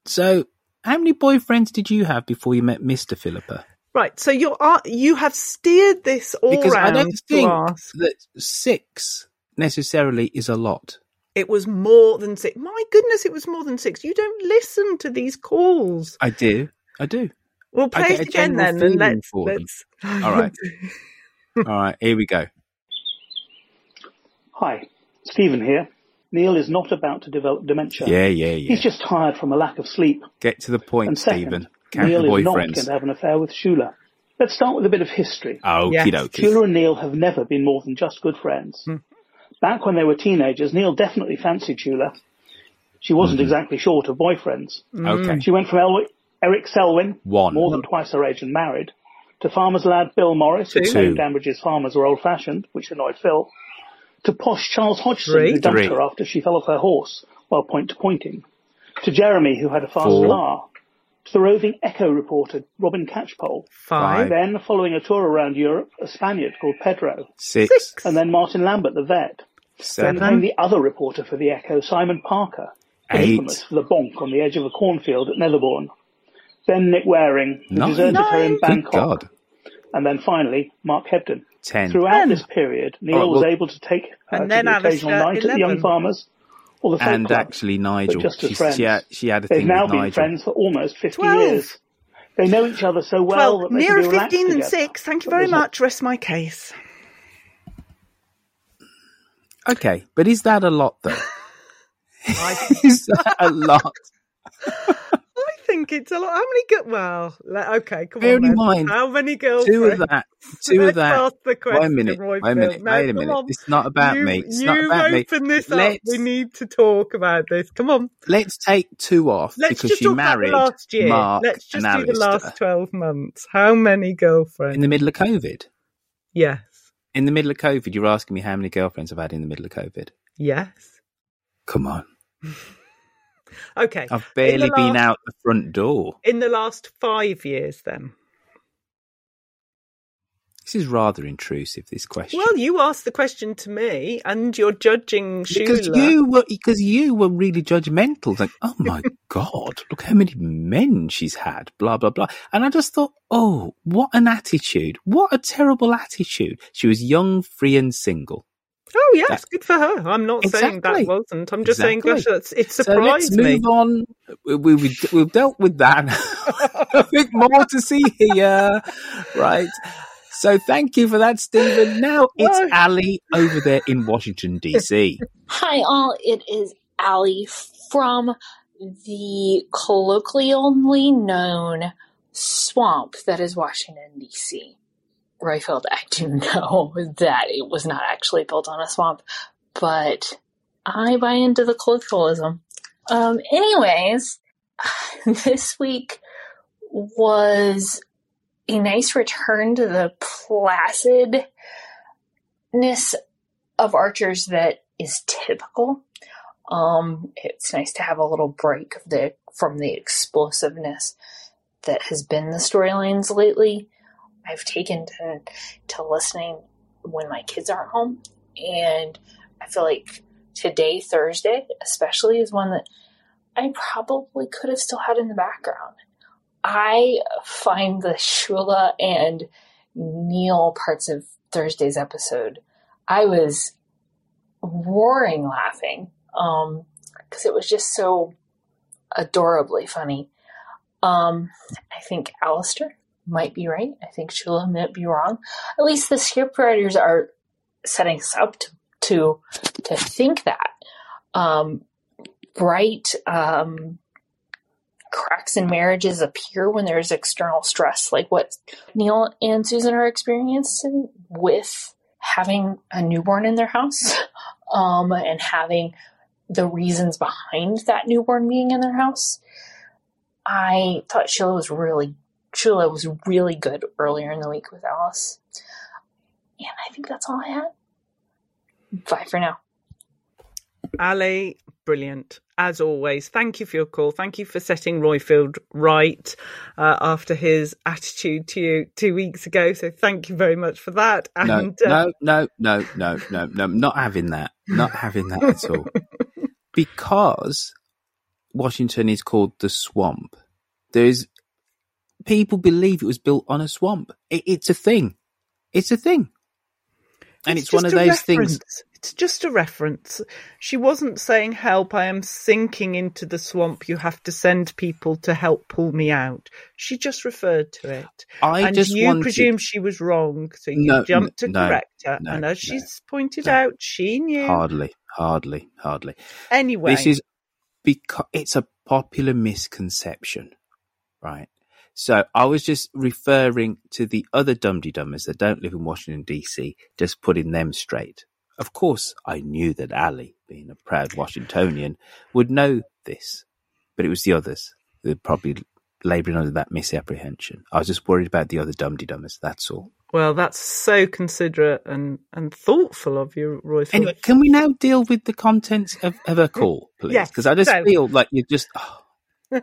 So, how many boyfriends did you have before you met Mister Philippa? Right, so you're uh, you have steered this all Because I don't think ask. that six necessarily is a lot. It was more than six. My goodness, it was more than six. You don't listen to these calls. I do. I do. Well, I play it again then, and let's. for let's... All right. All right. Here we go. Hi, Stephen here. Neil is not about to develop dementia. Yeah, yeah, yeah. He's just tired from a lack of sleep. Get to the point, And second, Stephen. Count Neil is not going to have an affair with Shula. Let's start with a bit of history. Okie dokie. Shula and Neil have never been more than just good friends. Hmm. Back when they were teenagers, Neil definitely fancied Shula. She wasn't Mhm. exactly short of boyfriends. Okay. She went from El- Eric Selwyn, One. more than twice her age and married, to farmer's lad Bill Morris, who Two. claimed Ambridge's farmers were old-fashioned, which annoyed Phil, to posh Charles Hodgson, Three. who dumped Three. her after she fell off her horse while point-to-pointing, to Jeremy, who had a fast Four. car, to the roving Echo reporter Robin Catchpole. Five. Then, following a tour around Europe, a Spaniard called Pedro. Six. And then Martin Lambert, the vet. Seven. Then came the other reporter for the Echo, Simon Parker, Eight. infamous for the bonk on the edge of a cornfield at Netherbourne. Then Nick Waring, who Nine. deserted her in Good Bangkok. God. And then finally, Mark Hebden. Ten. Throughout Ten. this period, Neil All right, was able to take her And to then the occasional Alistair, night at the Young Farmers or the Folk And Club. actually, Nigel. just as She's- friends. She had, she had a They've thing now with been Nigel. friends for almost 50 Twelve. years. They know each other so well Well, that they can nearer 15 than together. 6. Thank you very there's no- much. Rest my case. Okay, but is that a lot though? Is that a lot? It's a lot. How many girls? Well, okay, come Bear on. in mind, How many girls? Two of that. Two of that. the question, Wait a minute. Roy Wait a minute. No, wait a minute. on. It's not about you, me. It's you not about me. open this Let's up. We need to talk about this. Come on. let's take two off Let's because she married last year. Mark Let's just and do the last 12 months. How many girlfriends? in the middle of COVID. yes. In the middle of COVID, you're asking me how many girlfriends I've had in the middle of COVID. Yes. Come on, Okay. I've barely the been last- out the front door. In the last five years, then. This is rather intrusive. This question. Well, you asked the question to me, and you're judging because you were because you were really judgmental. Like, oh my god, look how many men she's had. Blah blah blah. And I just thought, oh, what an attitude! What a terrible attitude. She was young, free, and single. Oh yes, That- good for her. I'm not saying Exactly. that wasn't. I'm just saying, Exactly. gosh, that's, it So surprised let's me. move on. We, we, we- we've dealt with that. I think more to see here, right? So thank you for that, Stephen. Now it's Ali over there in Washington, D.C. Hi, all. It is Ali from the colloquially known swamp that is Washington, D.C. Roifield, I do know that it was not actually built on a swamp, but I buy into the colloquialism. Um, anyways, this week was a nice return to the placidness of Archers that is typical. Um, it's nice to have a little break the from the explosiveness that has been the storylines lately. I've taken to to listening when my kids aren't home, and I feel like today, Thursday, especially, is one that I probably could have still had in the background. I find the Shula and Neil parts of Thursday's episode, I was roaring laughing um, because it was just so adorably funny. Um, I think Alistair might be right. I think Shula might be wrong. At least the scriptwriters are setting us up to to, to think that. Um, bright um, cracks in marriages appear when there's external stress, like what Neil and Susan are experiencing with having a newborn in their house um, and having the reasons behind that newborn being in their house. I thought Sheila was really Sheila was really good earlier in the week with Alice. And I think that's all I had. Bye for now. Ali, brilliant as always. Thank you for your call. Thank you for setting Roifield right uh, after his attitude to you two weeks ago. So thank you very much for that. And, no, uh, no, no, no, no, no, no, not having that. Not having that at all. because Washington is called the swamp. There's people believe it was built on a swamp. It, it's a thing. It's a thing and it's, it's one of those reference. things. It's just a reference. She wasn't saying, "Help! I am sinking into the swamp. You have to send people to help pull me out." She just referred to it. I and just you wanted... presume she was wrong, so you no, jumped to no, correct her. no, and as she's pointed out, she knew. Hardly, hardly, hardly. Anyway, this is because it's a popular misconception, right? So I was just referring to the other Dum Dummers that don't live in Washington DC, just putting them straight. Of course, I knew that Ali, being a proud Washingtonian, would know this, but it was the others that were probably labouring under that misapprehension. I was just worried about the other Dum Dummers. That's all. Well, that's so considerate and, and thoughtful of you, Roy. Anyway, can we now deal with the contents of, of a mm-hmm. call, please? Yes, Because I just so- feel like you're just. Oh,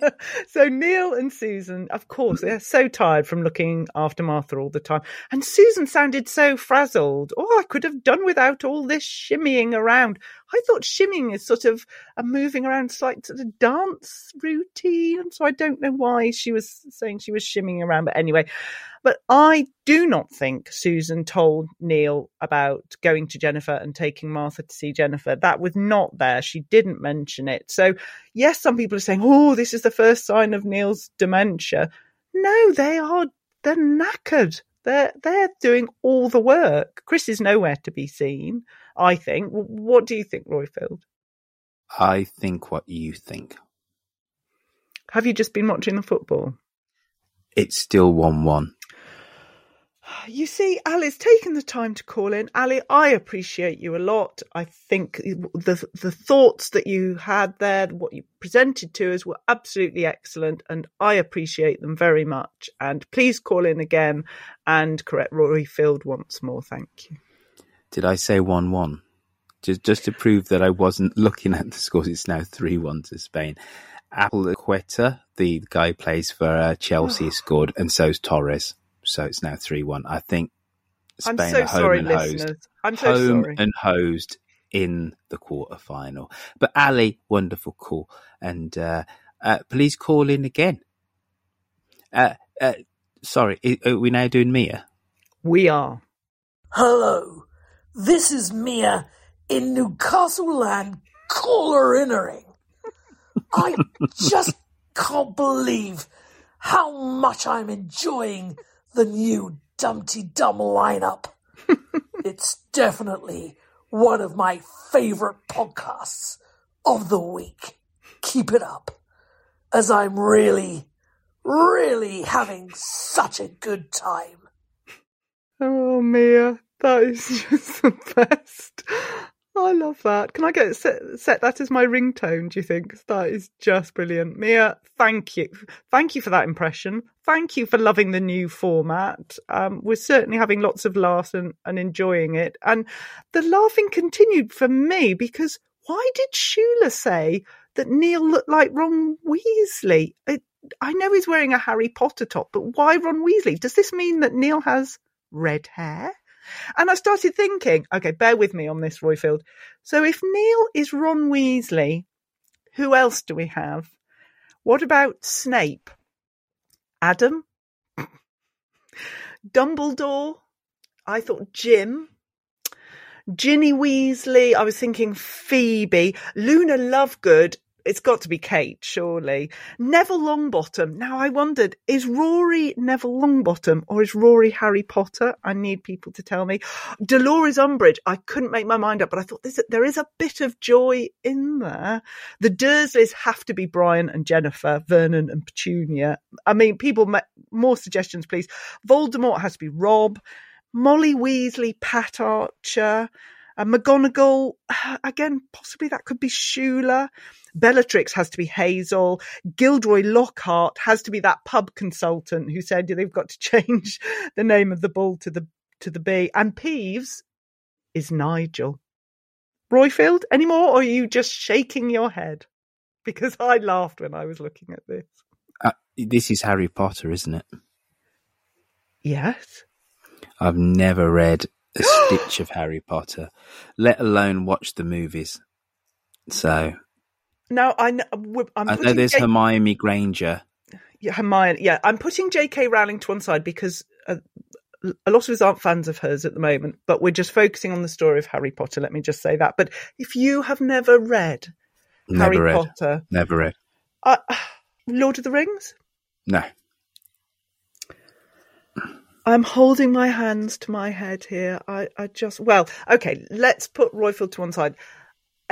so Neil and Susan, of course, they're so tired from looking after Martha all the time. And Susan sounded so frazzled. Oh, I could have done without all this shimmying around. I thought shimmying is sort of a moving around, like sort of dance routine. So I don't know why she was saying she was shimmying around. But anyway, but I do not think Susan told Neil about going to Jennifer and taking Martha to see Jennifer. That was not there. She didn't mention it. So, yes, some people are saying, oh, this is the first sign of Neil's dementia. No, they are, they're knackered. They're, they're doing all the work. Chris is nowhere to be seen, I think. What do you think, Roifield? I think what you think. Have you just been watching the football? It's still 1 1. You see, Ali's taken the time to call in. Ali, I appreciate you a lot. I think the the thoughts that you had there, what you presented to us, were absolutely excellent, and I appreciate them very much. And please call in again and correct Rory Field once more. Thank you. Did I say 1 1? Just, just to prove that I wasn't looking at the scores, it's now 3 1 to Spain. Apple the guy who plays for uh, Chelsea, scored, and so's Torres so it's now three one. I think Spain I'm so are home sorry, and listeners. hosed, I'm so home sorry. and hosed in the quarter final. But Ali, wonderful call, and uh, uh, please call in again. Uh, uh, sorry, i- are we now doing Mia? We are. Hello, this is Mia in Newcastle land caller innering. I just can't believe how much I'm enjoying the new Dumpty Dum lineup. it's definitely one of my favorite podcasts of the week. Keep it up, as I'm really, really having such a good time. Oh, Mia, that is just the best. I love that. Can I get set, set that as my ringtone? Do you think that is just brilliant, Mia? Thank you, thank you for that impression. Thank you for loving the new format. Um, we're certainly having lots of laughs and, and enjoying it, and the laughing continued for me because why did Shula say that Neil looked like Ron Weasley? It, I know he's wearing a Harry Potter top, but why Ron Weasley? Does this mean that Neil has red hair? And I started thinking, okay, bear with me on this, Roifield. So if Neil is Ron Weasley, who else do we have? What about Snape? Adam? Dumbledore? I thought Jim. Ginny Weasley. I was thinking Phoebe. Luna Lovegood it's got to be Kate, surely. Neville Longbottom. Now I wondered, is Rory Neville Longbottom or is Rory Harry Potter? I need people to tell me. Dolores Umbridge. I couldn't make my mind up, but I thought there is a bit of joy in there. The Dursleys have to be Brian and Jennifer, Vernon and Petunia. I mean, people, more suggestions, please. Voldemort has to be Rob. Molly Weasley, Pat Archer. Uh, McGonagall, again, possibly that could be Shula. Bellatrix has to be Hazel. Gilderoy Lockhart has to be that pub consultant who said they've got to change the name of the bull to the to the bee. And Peeves is Nigel. Roifield, any more, or are you just shaking your head? Because I laughed when I was looking at this. Uh, this is Harry Potter, isn't it? Yes. I've never read a stitch of Harry Potter, let alone watch the movies. So no, I know, I'm I know there's J- Hermione Granger. Yeah, Hermione. Yeah, I'm putting J.K. Rowling to one side because uh, a lot of us aren't fans of hers at the moment. But we're just focusing on the story of Harry Potter. Let me just say that. But if you have never read never Harry read. Potter, never read uh, Lord of the Rings, no. I'm holding my hands to my head here. I, I just well, okay. Let's put Roifield to one side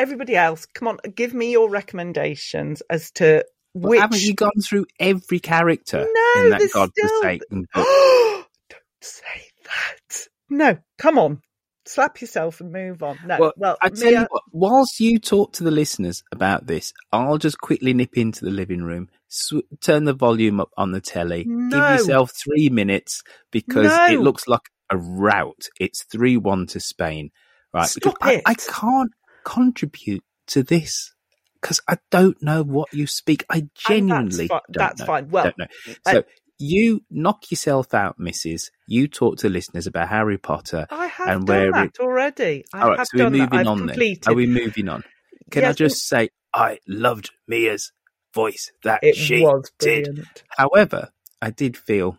everybody else, come on, give me your recommendations as to which. Well, haven't you gone through every character no, in that godforsaken still... book? Don't say that. No, come on. Slap yourself and move on. No, well, well I tell Mia... you uh, what. Whilst you talk to the listeners about this, I'll just quickly nip into the living room, sw- turn the volume up on the telly, no. give yourself three minutes because no. it looks like a rout. It's three one to Spain, right? Stop it. I, I can't contribute to this because I don't know what you speak. I genuinely that's, fi- that's fine. Well, don't know. You knock yourself out, Mrs. You talk to listeners about Harry Potter. I have and done where that it... already. I All right, so we're moving on completed. then. Are we moving on? Can yes, I just say I loved Mia's voice that it she was did. However, I did feel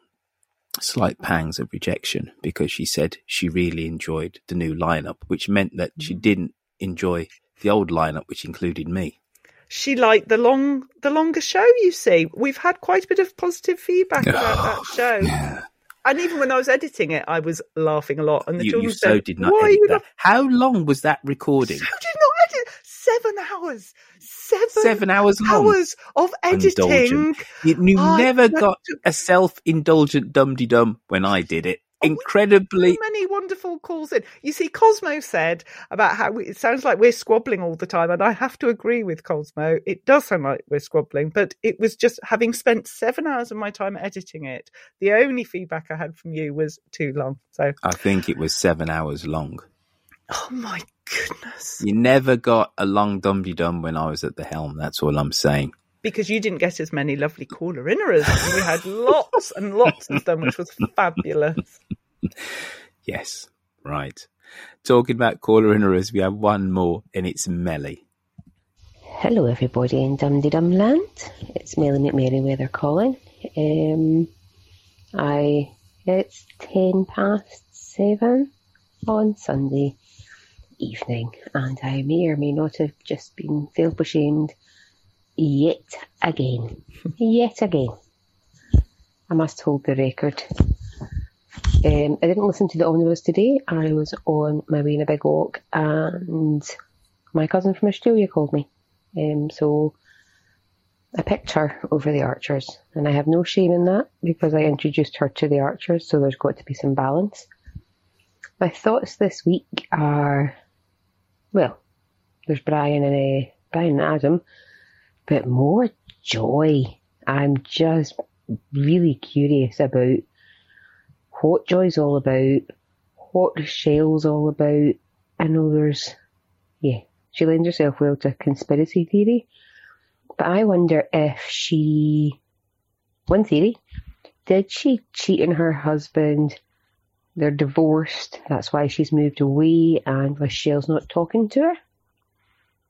slight pangs of rejection because she said she really enjoyed the new lineup, which meant that she Mm. didn't enjoy the old lineup, which included me. She liked the long, the longer show. You see, we've had quite a bit of positive feedback about that oh, show. Yeah. And even when I was editing it, I was laughing a lot. And the You, children you so said, did not "Why you that. not-" How long was that recording? So did not edit. Seven hours. Seven, Seven hours long. hours of editing. Indulgent. You, you never got a self-indulgent dum-de-dum when I did it. Oh, incredibly so many wonderful calls in. You see, Cosmo said about how we, it sounds like we're squabbling all the time, and I have to agree with Cosmo. It does sound like we're squabbling, but it was just having spent seven hours of my time editing it. The only feedback I had from you was too long. So, I think it was seven hours long. oh my goodness, You never got a long dum-de-dum when I was at the helm. That's all I'm saying. Because you didn't get as many lovely caller inners, we had lots and lots of them, which was fabulous. Yes, right. Talking about caller inners, we have one more, and it's Melly. Hello, everybody in Dum Dum Land. It's Melly McMerryweather calling. Um, I it's ten past seven on Sunday evening, and I may or may not have just been self ashamed yet again. yet again. I must hold the record. Um, I didn't listen to the omnibus today. I was on my way in a big walk, and my cousin from Australia called me. Um, so I picked her over the Archers, and I have no shame in that because I introduced her to the Archers, so there's got to be some balance. My thoughts this week are, well, there's Brian and uh, Brian and Adam, but more joy. I'm just really curious about what Joy's all about, what Rochelle's all about. I know there's, yeah, she lends herself well to conspiracy theory, but I wonder if she, one theory, did she cheat on her husband? They're divorced, that's why she's moved away, and Rochelle's not talking to her.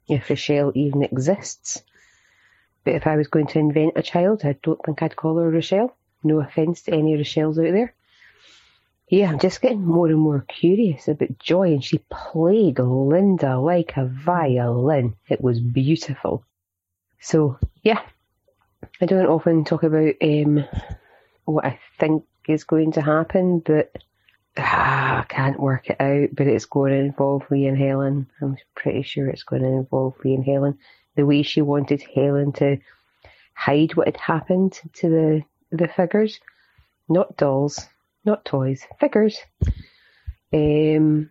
If Rochelle even exists. But if I was going to invent a child, I don't think I'd call her Rochelle. No offence to any Rochelles out there. Yeah, I'm just getting more and more curious about Joy, and she played Linda like a violin. It was beautiful. So, yeah, I don't often talk about um, what I think is going to happen, but ah, I can't work it out. But it's going to involve Lee and Helen. I'm pretty sure it's going to involve Lee and Helen. The way she wanted Helen to hide what had happened to the the figures, not dolls, not toys, figures. Um,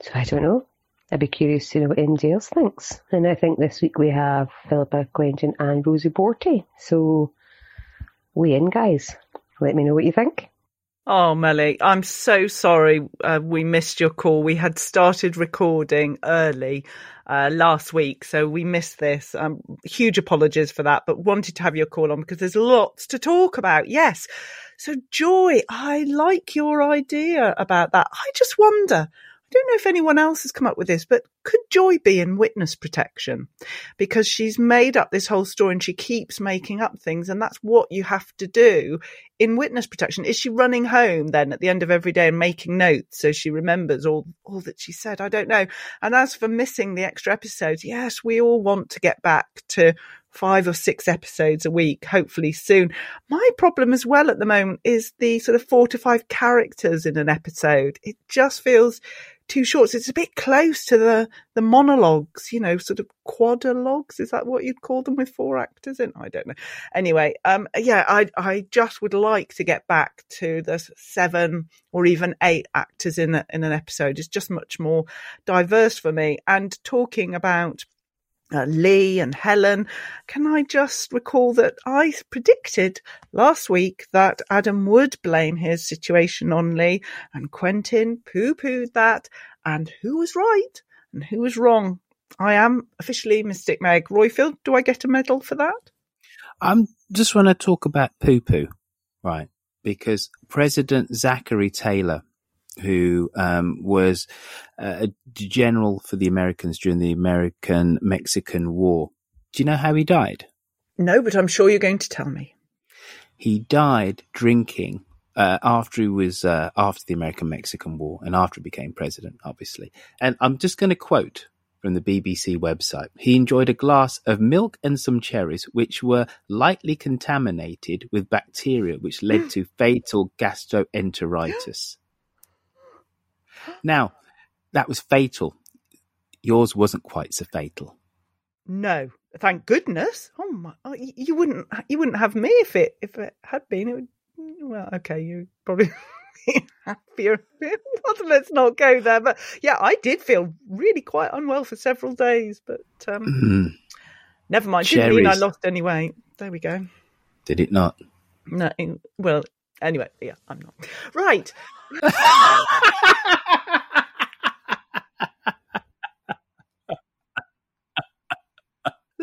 so I don't know. I'd be curious to know what anybody else thinks. And I think this week we have Philippa Quentin and Rosie Borty. So weigh in, guys. Let me know what you think. Oh, Melly, I'm so sorry uh, we missed your call. We had started recording early uh, last week, so we missed this. Um, huge apologies for that, but wanted to have your call on because there's lots to talk about. Yes. So, Joy, I like your idea about that. I just wonder don't know if anyone else has come up with this, but could Joy be in witness protection? Because she's made up this whole story and she keeps making up things, and that's what you have to do in witness protection. Is she running home then at the end of every day and making notes so she remembers all, all that she said? I don't know. And as for missing the extra episodes, yes, we all want to get back to five or six episodes a week, hopefully soon. My problem as well at the moment is the sort of four to five characters in an episode. It just feels too shorts. It's a bit close to the, the monologues, you know, sort of quadrilogues. Is that what you'd call them with four actors in? I don't know. Anyway, um, yeah, I, I just would like to get back to the seven or even eight actors in a, in an episode. It's just much more diverse for me. And talking about uh, Lee and Helen. Can I just recall that I predicted last week that Adam would blame his situation on Lee and Quentin poo pooed that. And who was right and who was wrong? I am officially Mystic Meg Roifield, Do I get a medal for that? I'm just want to talk about poo poo, right? Because President Zachary Taylor who um, was uh, a general for the Americans during the American Mexican War. Do you know how he died? No, but I'm sure you're going to tell me. He died drinking uh, after he was uh, after the American Mexican War and after he became president, obviously. And I'm just going to quote from the BBC website. He enjoyed a glass of milk and some cherries, which were lightly contaminated with bacteria, which led to fatal gastroenteritis. Now, that was fatal. Yours wasn't quite so fatal. No, thank goodness. Oh my! Oh, you wouldn't. You wouldn't have me if it if it had been. It would. Well, okay, you probably happier. Let's not go there. But yeah, I did feel really quite unwell for several days. But um, mm. never mind. Cherries. Didn't mean I lost any weight. There we go. Did it not? No. Well, anyway, yeah, I'm not right.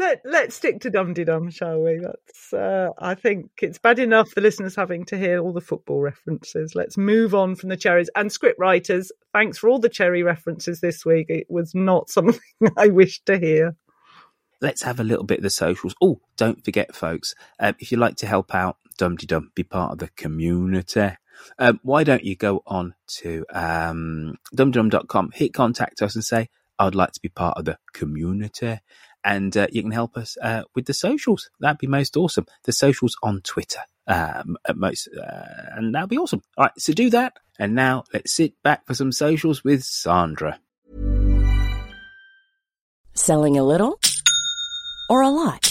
Let let's stick to Dum Dum, shall we? That's uh, I think it's bad enough the listeners having to hear all the football references. Let's move on from the cherries and script writers. Thanks for all the cherry references this week. It was not something I wished to hear. Let's have a little bit of the socials. Oh, don't forget, folks, um, if you'd like to help out Dum Dum, be part of the community um, why don't you go on to um, dumdum.com, hit contact us and say, I would like to be part of the community. And uh, you can help us uh, with the socials. That'd be most awesome. The socials on Twitter, um, at most, uh, and that'd be awesome. All right, so do that, And now let's sit back for some socials with Sandra. Selling a little or a lot?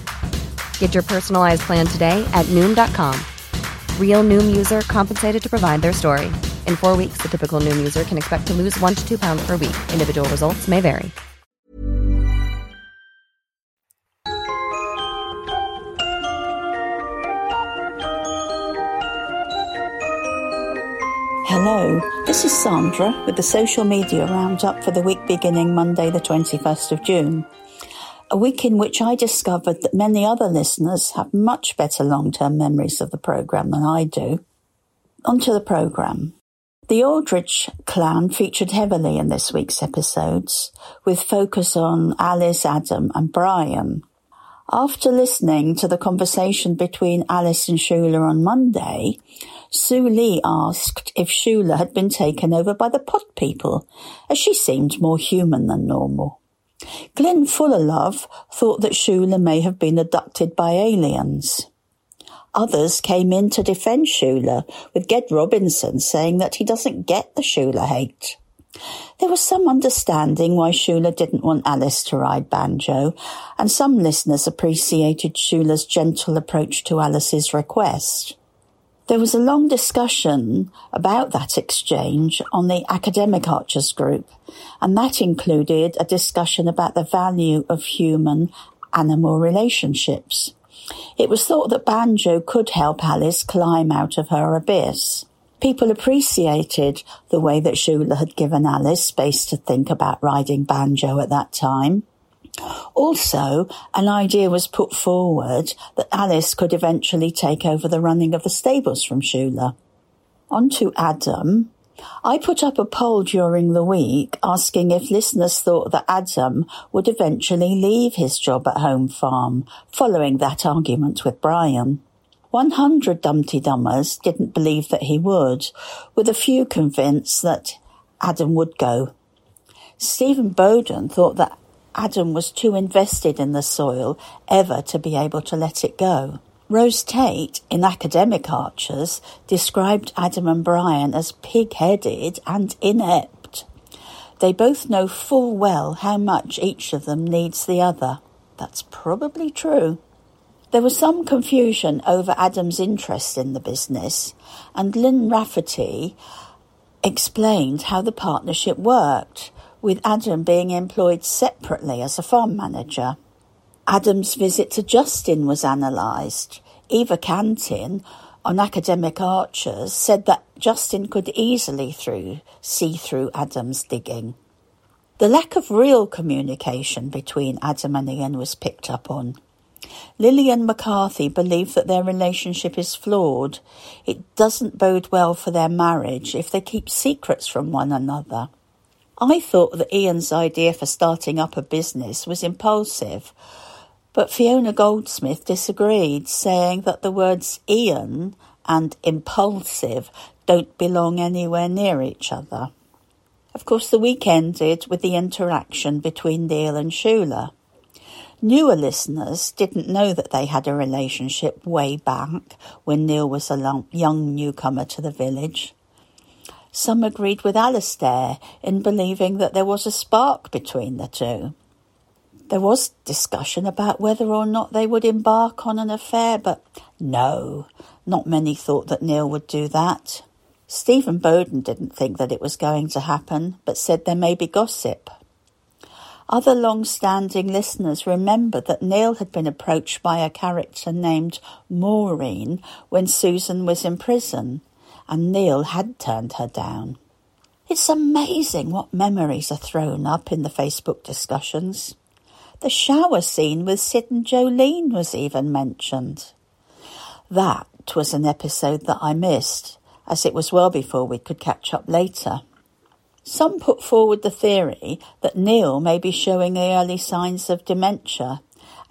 Get your personalized plan today at Noom.com. Real Noom user compensated to provide their story. In four weeks, the typical Noom user can expect to lose one to two pounds per week. Individual results may vary. Hello, this is Sandra with the social media roundup for the week beginning Monday, the 21st of June. A week in which I discovered that many other listeners have much better long term memories of the programme than I do. Onto the programme. The Aldridge clan featured heavily in this week's episodes, with focus on Alice, Adam, and Brian. After listening to the conversation between Alice and Shula on Monday, Sue Lee asked if Shula had been taken over by the pod people, as she seemed more human than normal. Glenn Fullerlove thought that Shula may have been abducted by aliens. Others came in to defend Shula, with Ged Robinson saying that he doesn't get the Shula hate. There was some understanding why Shula didn't want Alice to ride banjo, and some listeners appreciated Shula's gentle approach to Alice's request. There was a long discussion about that exchange on the Academic Archers group, and that included a discussion about the value of human animal relationships. It was thought that banjo could help Alice climb out of her abyss. People appreciated the way that Shula had given Alice space to think about riding banjo at that time. Also, an idea was put forward that Alice could eventually take over the running of the stables from Shula. On to Adam. I put up a poll during the week asking if listeners thought that Adam would eventually leave his job at Home Farm following that argument with Brian. 100 Dumpty Dummers didn't believe that he would, with a few convinced that Adam would go. Stephen Bowden thought that Adam was too invested in the soil ever to be able to let it go. Rose Tate, in Academic Archers, described Adam and Brian as pig-headed and inept. They both know full well how much each of them needs the other. That's probably true. There was some confusion over Adam's interest in the business, and Lynn Rafferty explained how the partnership worked, with Adam being employed separately as a farm manager. Adam's visit to Justin was analysed. Eva Cantin, on Academic Archers, said that Justin could easily through, see through Adam's digging. The lack of real communication between Adam and Ian was picked up on. Lillian McCarthy believed that their relationship is flawed. It doesn't bode well for their marriage if they keep secrets from one another. I thought that Ian's idea for starting up a business was impulsive, but Fiona Goldsmith disagreed, saying that the words Ian and impulsive don't belong anywhere near each other. Of course, the week ended with the interaction between Neil and Shula. Newer listeners didn't know that they had a relationship way back when Neil was a young newcomer to the village. Some agreed with Alistair in believing that there was a spark between the two. There was discussion about whether or not they would embark on an affair, but no, not many thought that Neil would do that. Stephen Bowden didn't think that it was going to happen, but said there may be gossip. Other long-standing listeners remember that Neil had been approached by a character named Maureen when Susan was in prison, and Neil had turned her down. It's amazing what memories are thrown up in the Facebook discussions. The shower scene with Sid and Jolene was even mentioned. That was an episode that I missed, as it was well before we could catch up later. Some put forward the theory that Neil may be showing early signs of dementia,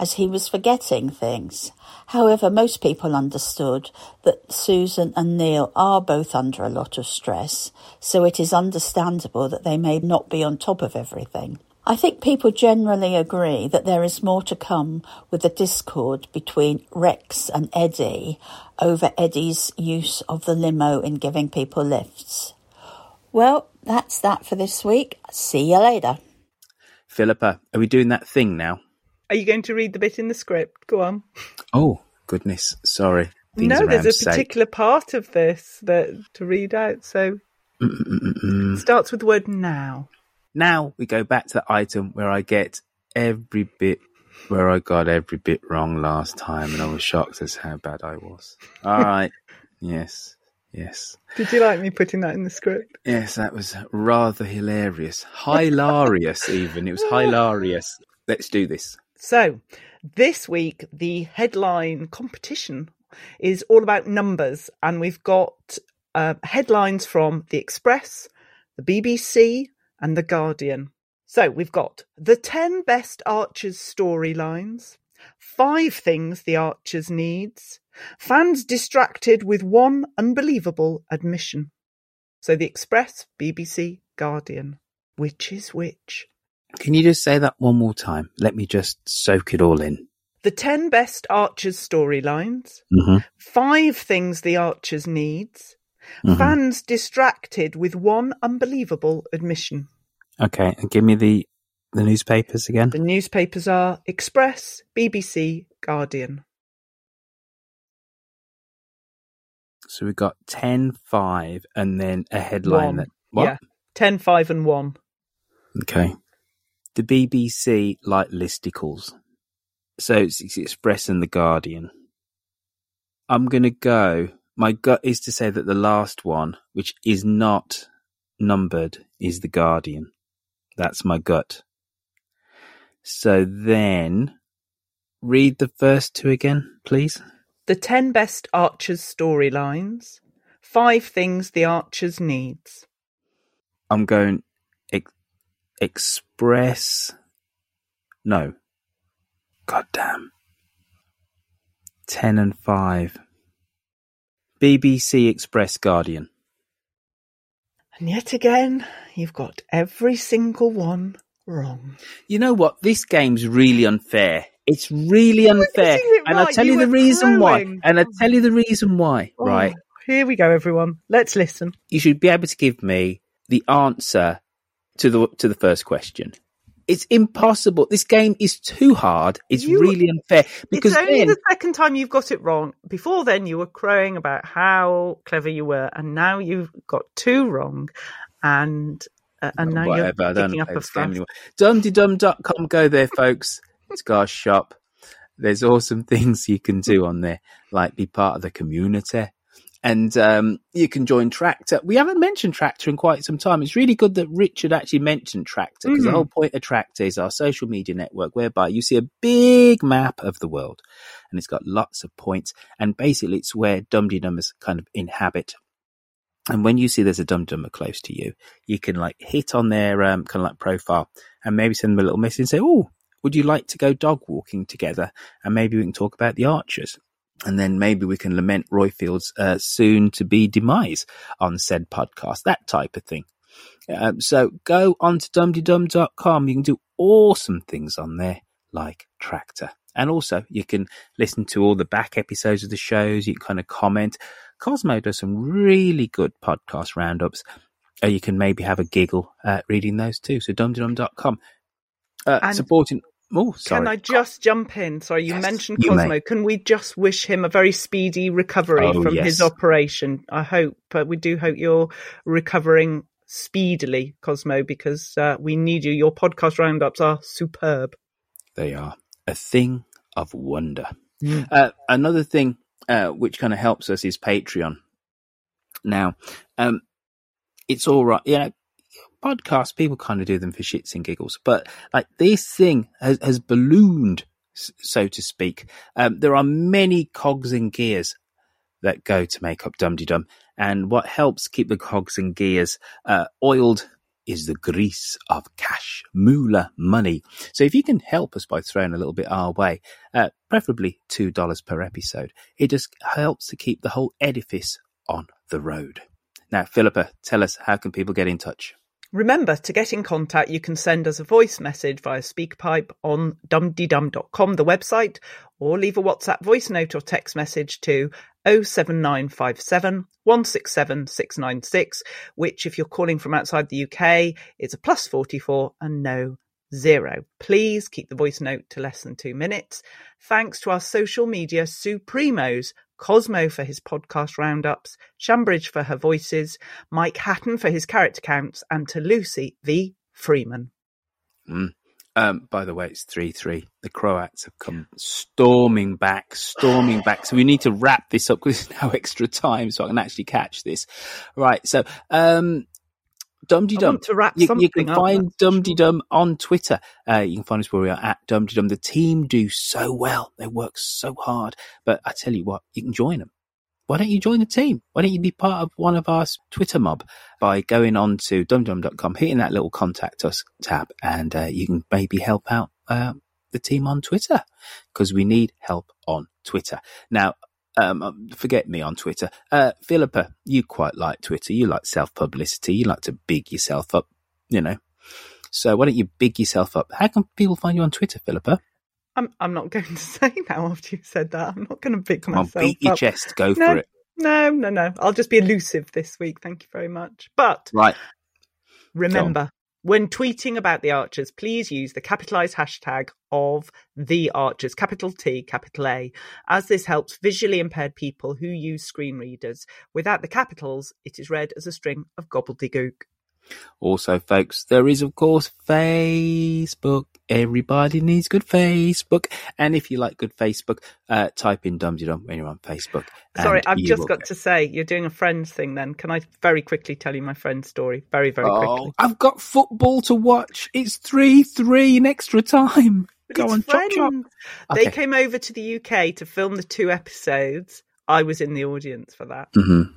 as he was forgetting things. However, most people understood that Susan and Neil are both under a lot of stress, so it is understandable that they may not be on top of everything. I think people generally agree that there is more to come with the discord between Rex and Eddie over Eddie's use of the limo in giving people lifts. Well, that's that for this week. See you later. Philippa, are we doing that thing now? Are you going to read the bit in the script? Go on. Oh, goodness. Sorry. Things no, there's a sake. particular part of this that to read out. So Mm-mm-mm-mm. starts with the word now. Now we go back to the item where I get every bit where I got every bit wrong last time, and I was shocked as how bad I was. All right. yes. Yes. Did you like me putting that in the script? Yes, that was rather hilarious. Hilarious, even. It was hilarious. Let's do this. So, this week, the headline competition is all about numbers, and we've got uh, headlines from The Express, the BBC, and The Guardian. So, we've got the 10 best Archers storylines, five things the Archers needs, fans distracted with one unbelievable admission. So, The Express, BBC, Guardian. Which is which? Can you just say that one more time? Let me just soak it all in. The 10 best Archers storylines, Mm-hmm. five things the Archers needs, Mhm. fans distracted with one unbelievable admission. Okay, and give me the the newspapers again. The newspapers are Express, BBC, Guardian. So we've got 10, 5, and then a headline One. that. What? Yeah. 10, 5, and 1. Okay. The BBC like listicles. So it's, it's Express and The Guardian. I'm going to go. My gut is to say that the last one, which is not numbered, is The Guardian. That's my gut. So then, read the first two again, please. The 10 best Archers storylines, five things the Archers needs. I'm going Express. No. God damn. 10 and 5. BBC Express Guardian. And yet again, you've got every single one wrong. You know what? This game's really unfair. It's really unfair. it And I'll tell You you, the reason why. And I'll tell you the reason why, Oh, right? Here we go, everyone. Let's listen. You should be able to give me the answer to the to the first question. It's impossible. This game is too hard. It's really unfair because it's only then the second time you've got it wrong. Before then, you were crowing about how clever you were, and now you've got two wrong, and uh, and now Whatever, you're picking up a fuss. anymore. Dumdydum.com, go there, folks. It's our shop. There's awesome things you can do on there, like be part of the community. And um, you can join Tractor. We haven't mentioned Tractor in quite some time. It's really good that Richard actually mentioned Tractor because the Mhm. whole point of Tractor is our social media network whereby you see a big map of the world and it's got lots of points. And basically, it's where Dum Dummers kind of inhabit. And when you see there's a dum dummer close to you, you can like hit on their um, kind of like profile and maybe send them a little message and say, "Oh, would you like to go dog walking together?" And maybe we can talk about the archers. And then maybe we can lament Roifield's uh, soon to be demise on said podcast, that type of thing. Um, so go on to dumdydum.com. You can do awesome things on there, like Tractor. And also, you can listen to all the back episodes of the shows. You can kind of comment. Cosmo does some really good podcast roundups. Uh, you can maybe have a giggle uh, reading those too. So dumdydum.com. Uh, And- supporting. Oh, sorry. Can I just jump in? Sorry, you Yes, mentioned Cosmo. may. Can we just wish him a very speedy recovery Oh, from yes. his operation? I hope, but we do hope you're recovering speedily, Cosmo, because uh, we need you. Your podcast roundups are superb. They are a thing of wonder. Mm. Uh, another thing uh, which kind of helps us is Patreon. Now, um, it's all right. You know, podcasts, people kind of do them for shits and giggles, but like this thing has, has ballooned, so to speak. Um, there are many cogs and gears that go to make up Dum Dum, and what helps keep the cogs and gears uh, oiled is the grease of cash, moolah money. So if you can help us by throwing a little bit our way, uh, preferably two dollars per episode, it just helps to keep the whole edifice on the road. Now, Philippa, tell us how can people get in touch? Remember, to get in contact, you can send us a voice message via SpeakPipe on dumdydum.com, the website, or leave a WhatsApp voice note or text message to 07957 167 696, which, if you're calling from outside the UK, is a plus 44 and no zero. Please keep the voice note to less than two minutes. Thanks to our social media supremos, Cosmo for his podcast roundups, Shambridge for her voices, Mike Hatton for his character counts, and to Lucy V. Freeman. Mm. Um, by the way, it's 3 3. The Croats have come storming back, storming back. So we need to wrap this up because there's no extra time so I can actually catch this. Right. So, um, Dum I Dum. to wrap You, you can up, find Dum Dum on Twitter. Uh, you can find us where we are at Dum Dum. The team do so well. They work so hard. But I tell you what, you can join them. Why don't you join the team? Why don't you be part of one of our Twitter mob by going on to dumdum.com, hitting that little contact us tab, and uh, you can maybe help out uh, the team on Twitter because we need help on Twitter. Now, um, um, forget me on Twitter. Uh, Philippa, you quite like Twitter. You like self publicity. You like to big yourself up, you know. So why don't you big yourself up? How can people find you on Twitter, Philippa? I'm I'm not going to say now after you said that. I'm not going to big Come on, myself beat your up. chest. Go no, for it. No, no, no. I'll just be elusive this week. Thank you very much. But Right. remember, when tweeting about the Archers, please use the capitalized hashtag of the Archers, capital T, capital A, as this helps visually impaired people who use screen readers. Without the capitals, it is read as a string of gobbledygook. Also, folks, there is, of course, Facebook. Everybody needs good Facebook. And if you like good Facebook, uh, type in Dum Dum when you're on Facebook. Sorry, I've just got get- to say, you're doing a friends thing then. Can I very quickly tell you my friend's story? Very, very quickly. Oh, I've got football to watch. It's 3 3 in extra time. Go on, chop chop. friends. Okay. They came over to the UK to film the two episodes. I was in the audience for that. Mm-hmm.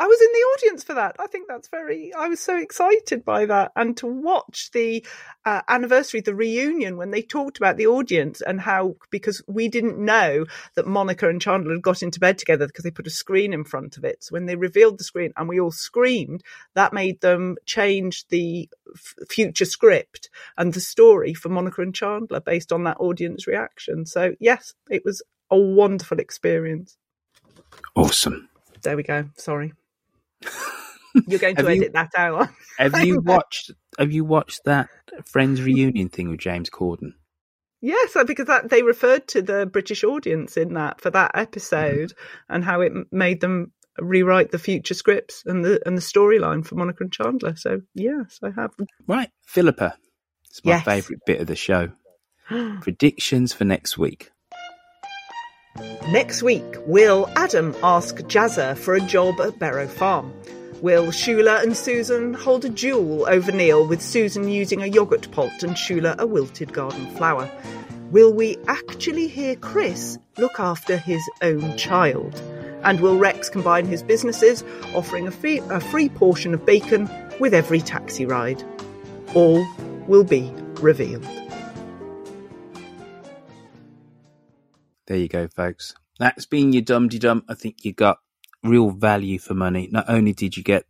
I was in the audience for that. I think that's very. I was so excited by that, and to watch the uh, anniversary, the reunion, when they talked about the audience and how because we didn't know that Monica and Chandler had got into bed together because they put a screen in front of it. So when they revealed the screen and we all screamed, that made them change the f- future script and the story for Monica and Chandler based on that audience reaction. So yes, it was a wonderful experience. Awesome. There we go. Sorry. You're going to Have you- edit that out. Have you watched? Have you watched that Friends reunion thing with James Corden? Yes, because that they referred to the British audience in that for that mm-hmm. episode and how it made them rewrite the future scripts and the and the storyline for Monica and Chandler. So yes, I have. Right, Philippa. It's my Yes. favourite bit of the show. Predictions for next week. Next week, will Adam ask Jazzer for a job at Berrow Farm? Will Shula and Susan hold a duel over Neil with Susan using a yogurt pot and Shula a wilted garden flower? Will we actually hear Chris look after his own child? And will Rex combine his businesses, offering a free, a free portion of bacon with every taxi ride? All will be revealed. There you go, folks. That's been your Dum Dum. I think you got real value for money. Not only did you get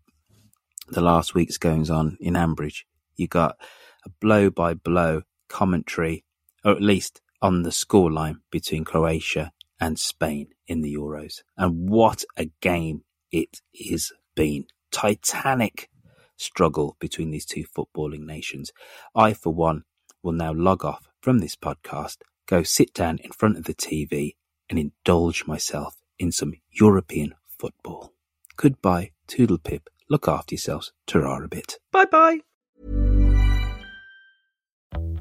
the last week's goings on in Ambridge. You got a blow by blow commentary, or at least on the scoreline between Croatia and Spain in the Euros. And what a game it has been. Titanic struggle between these two footballing nations. I, for one, will now log off from this podcast, go sit down in front of the TV and indulge myself in some European football. Goodbye, Toodlepip. Look after yourselves. Ta a bit. Bye bye.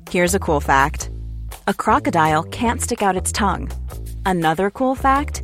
Here's a cool fact a crocodile can't stick out its tongue. Another cool fact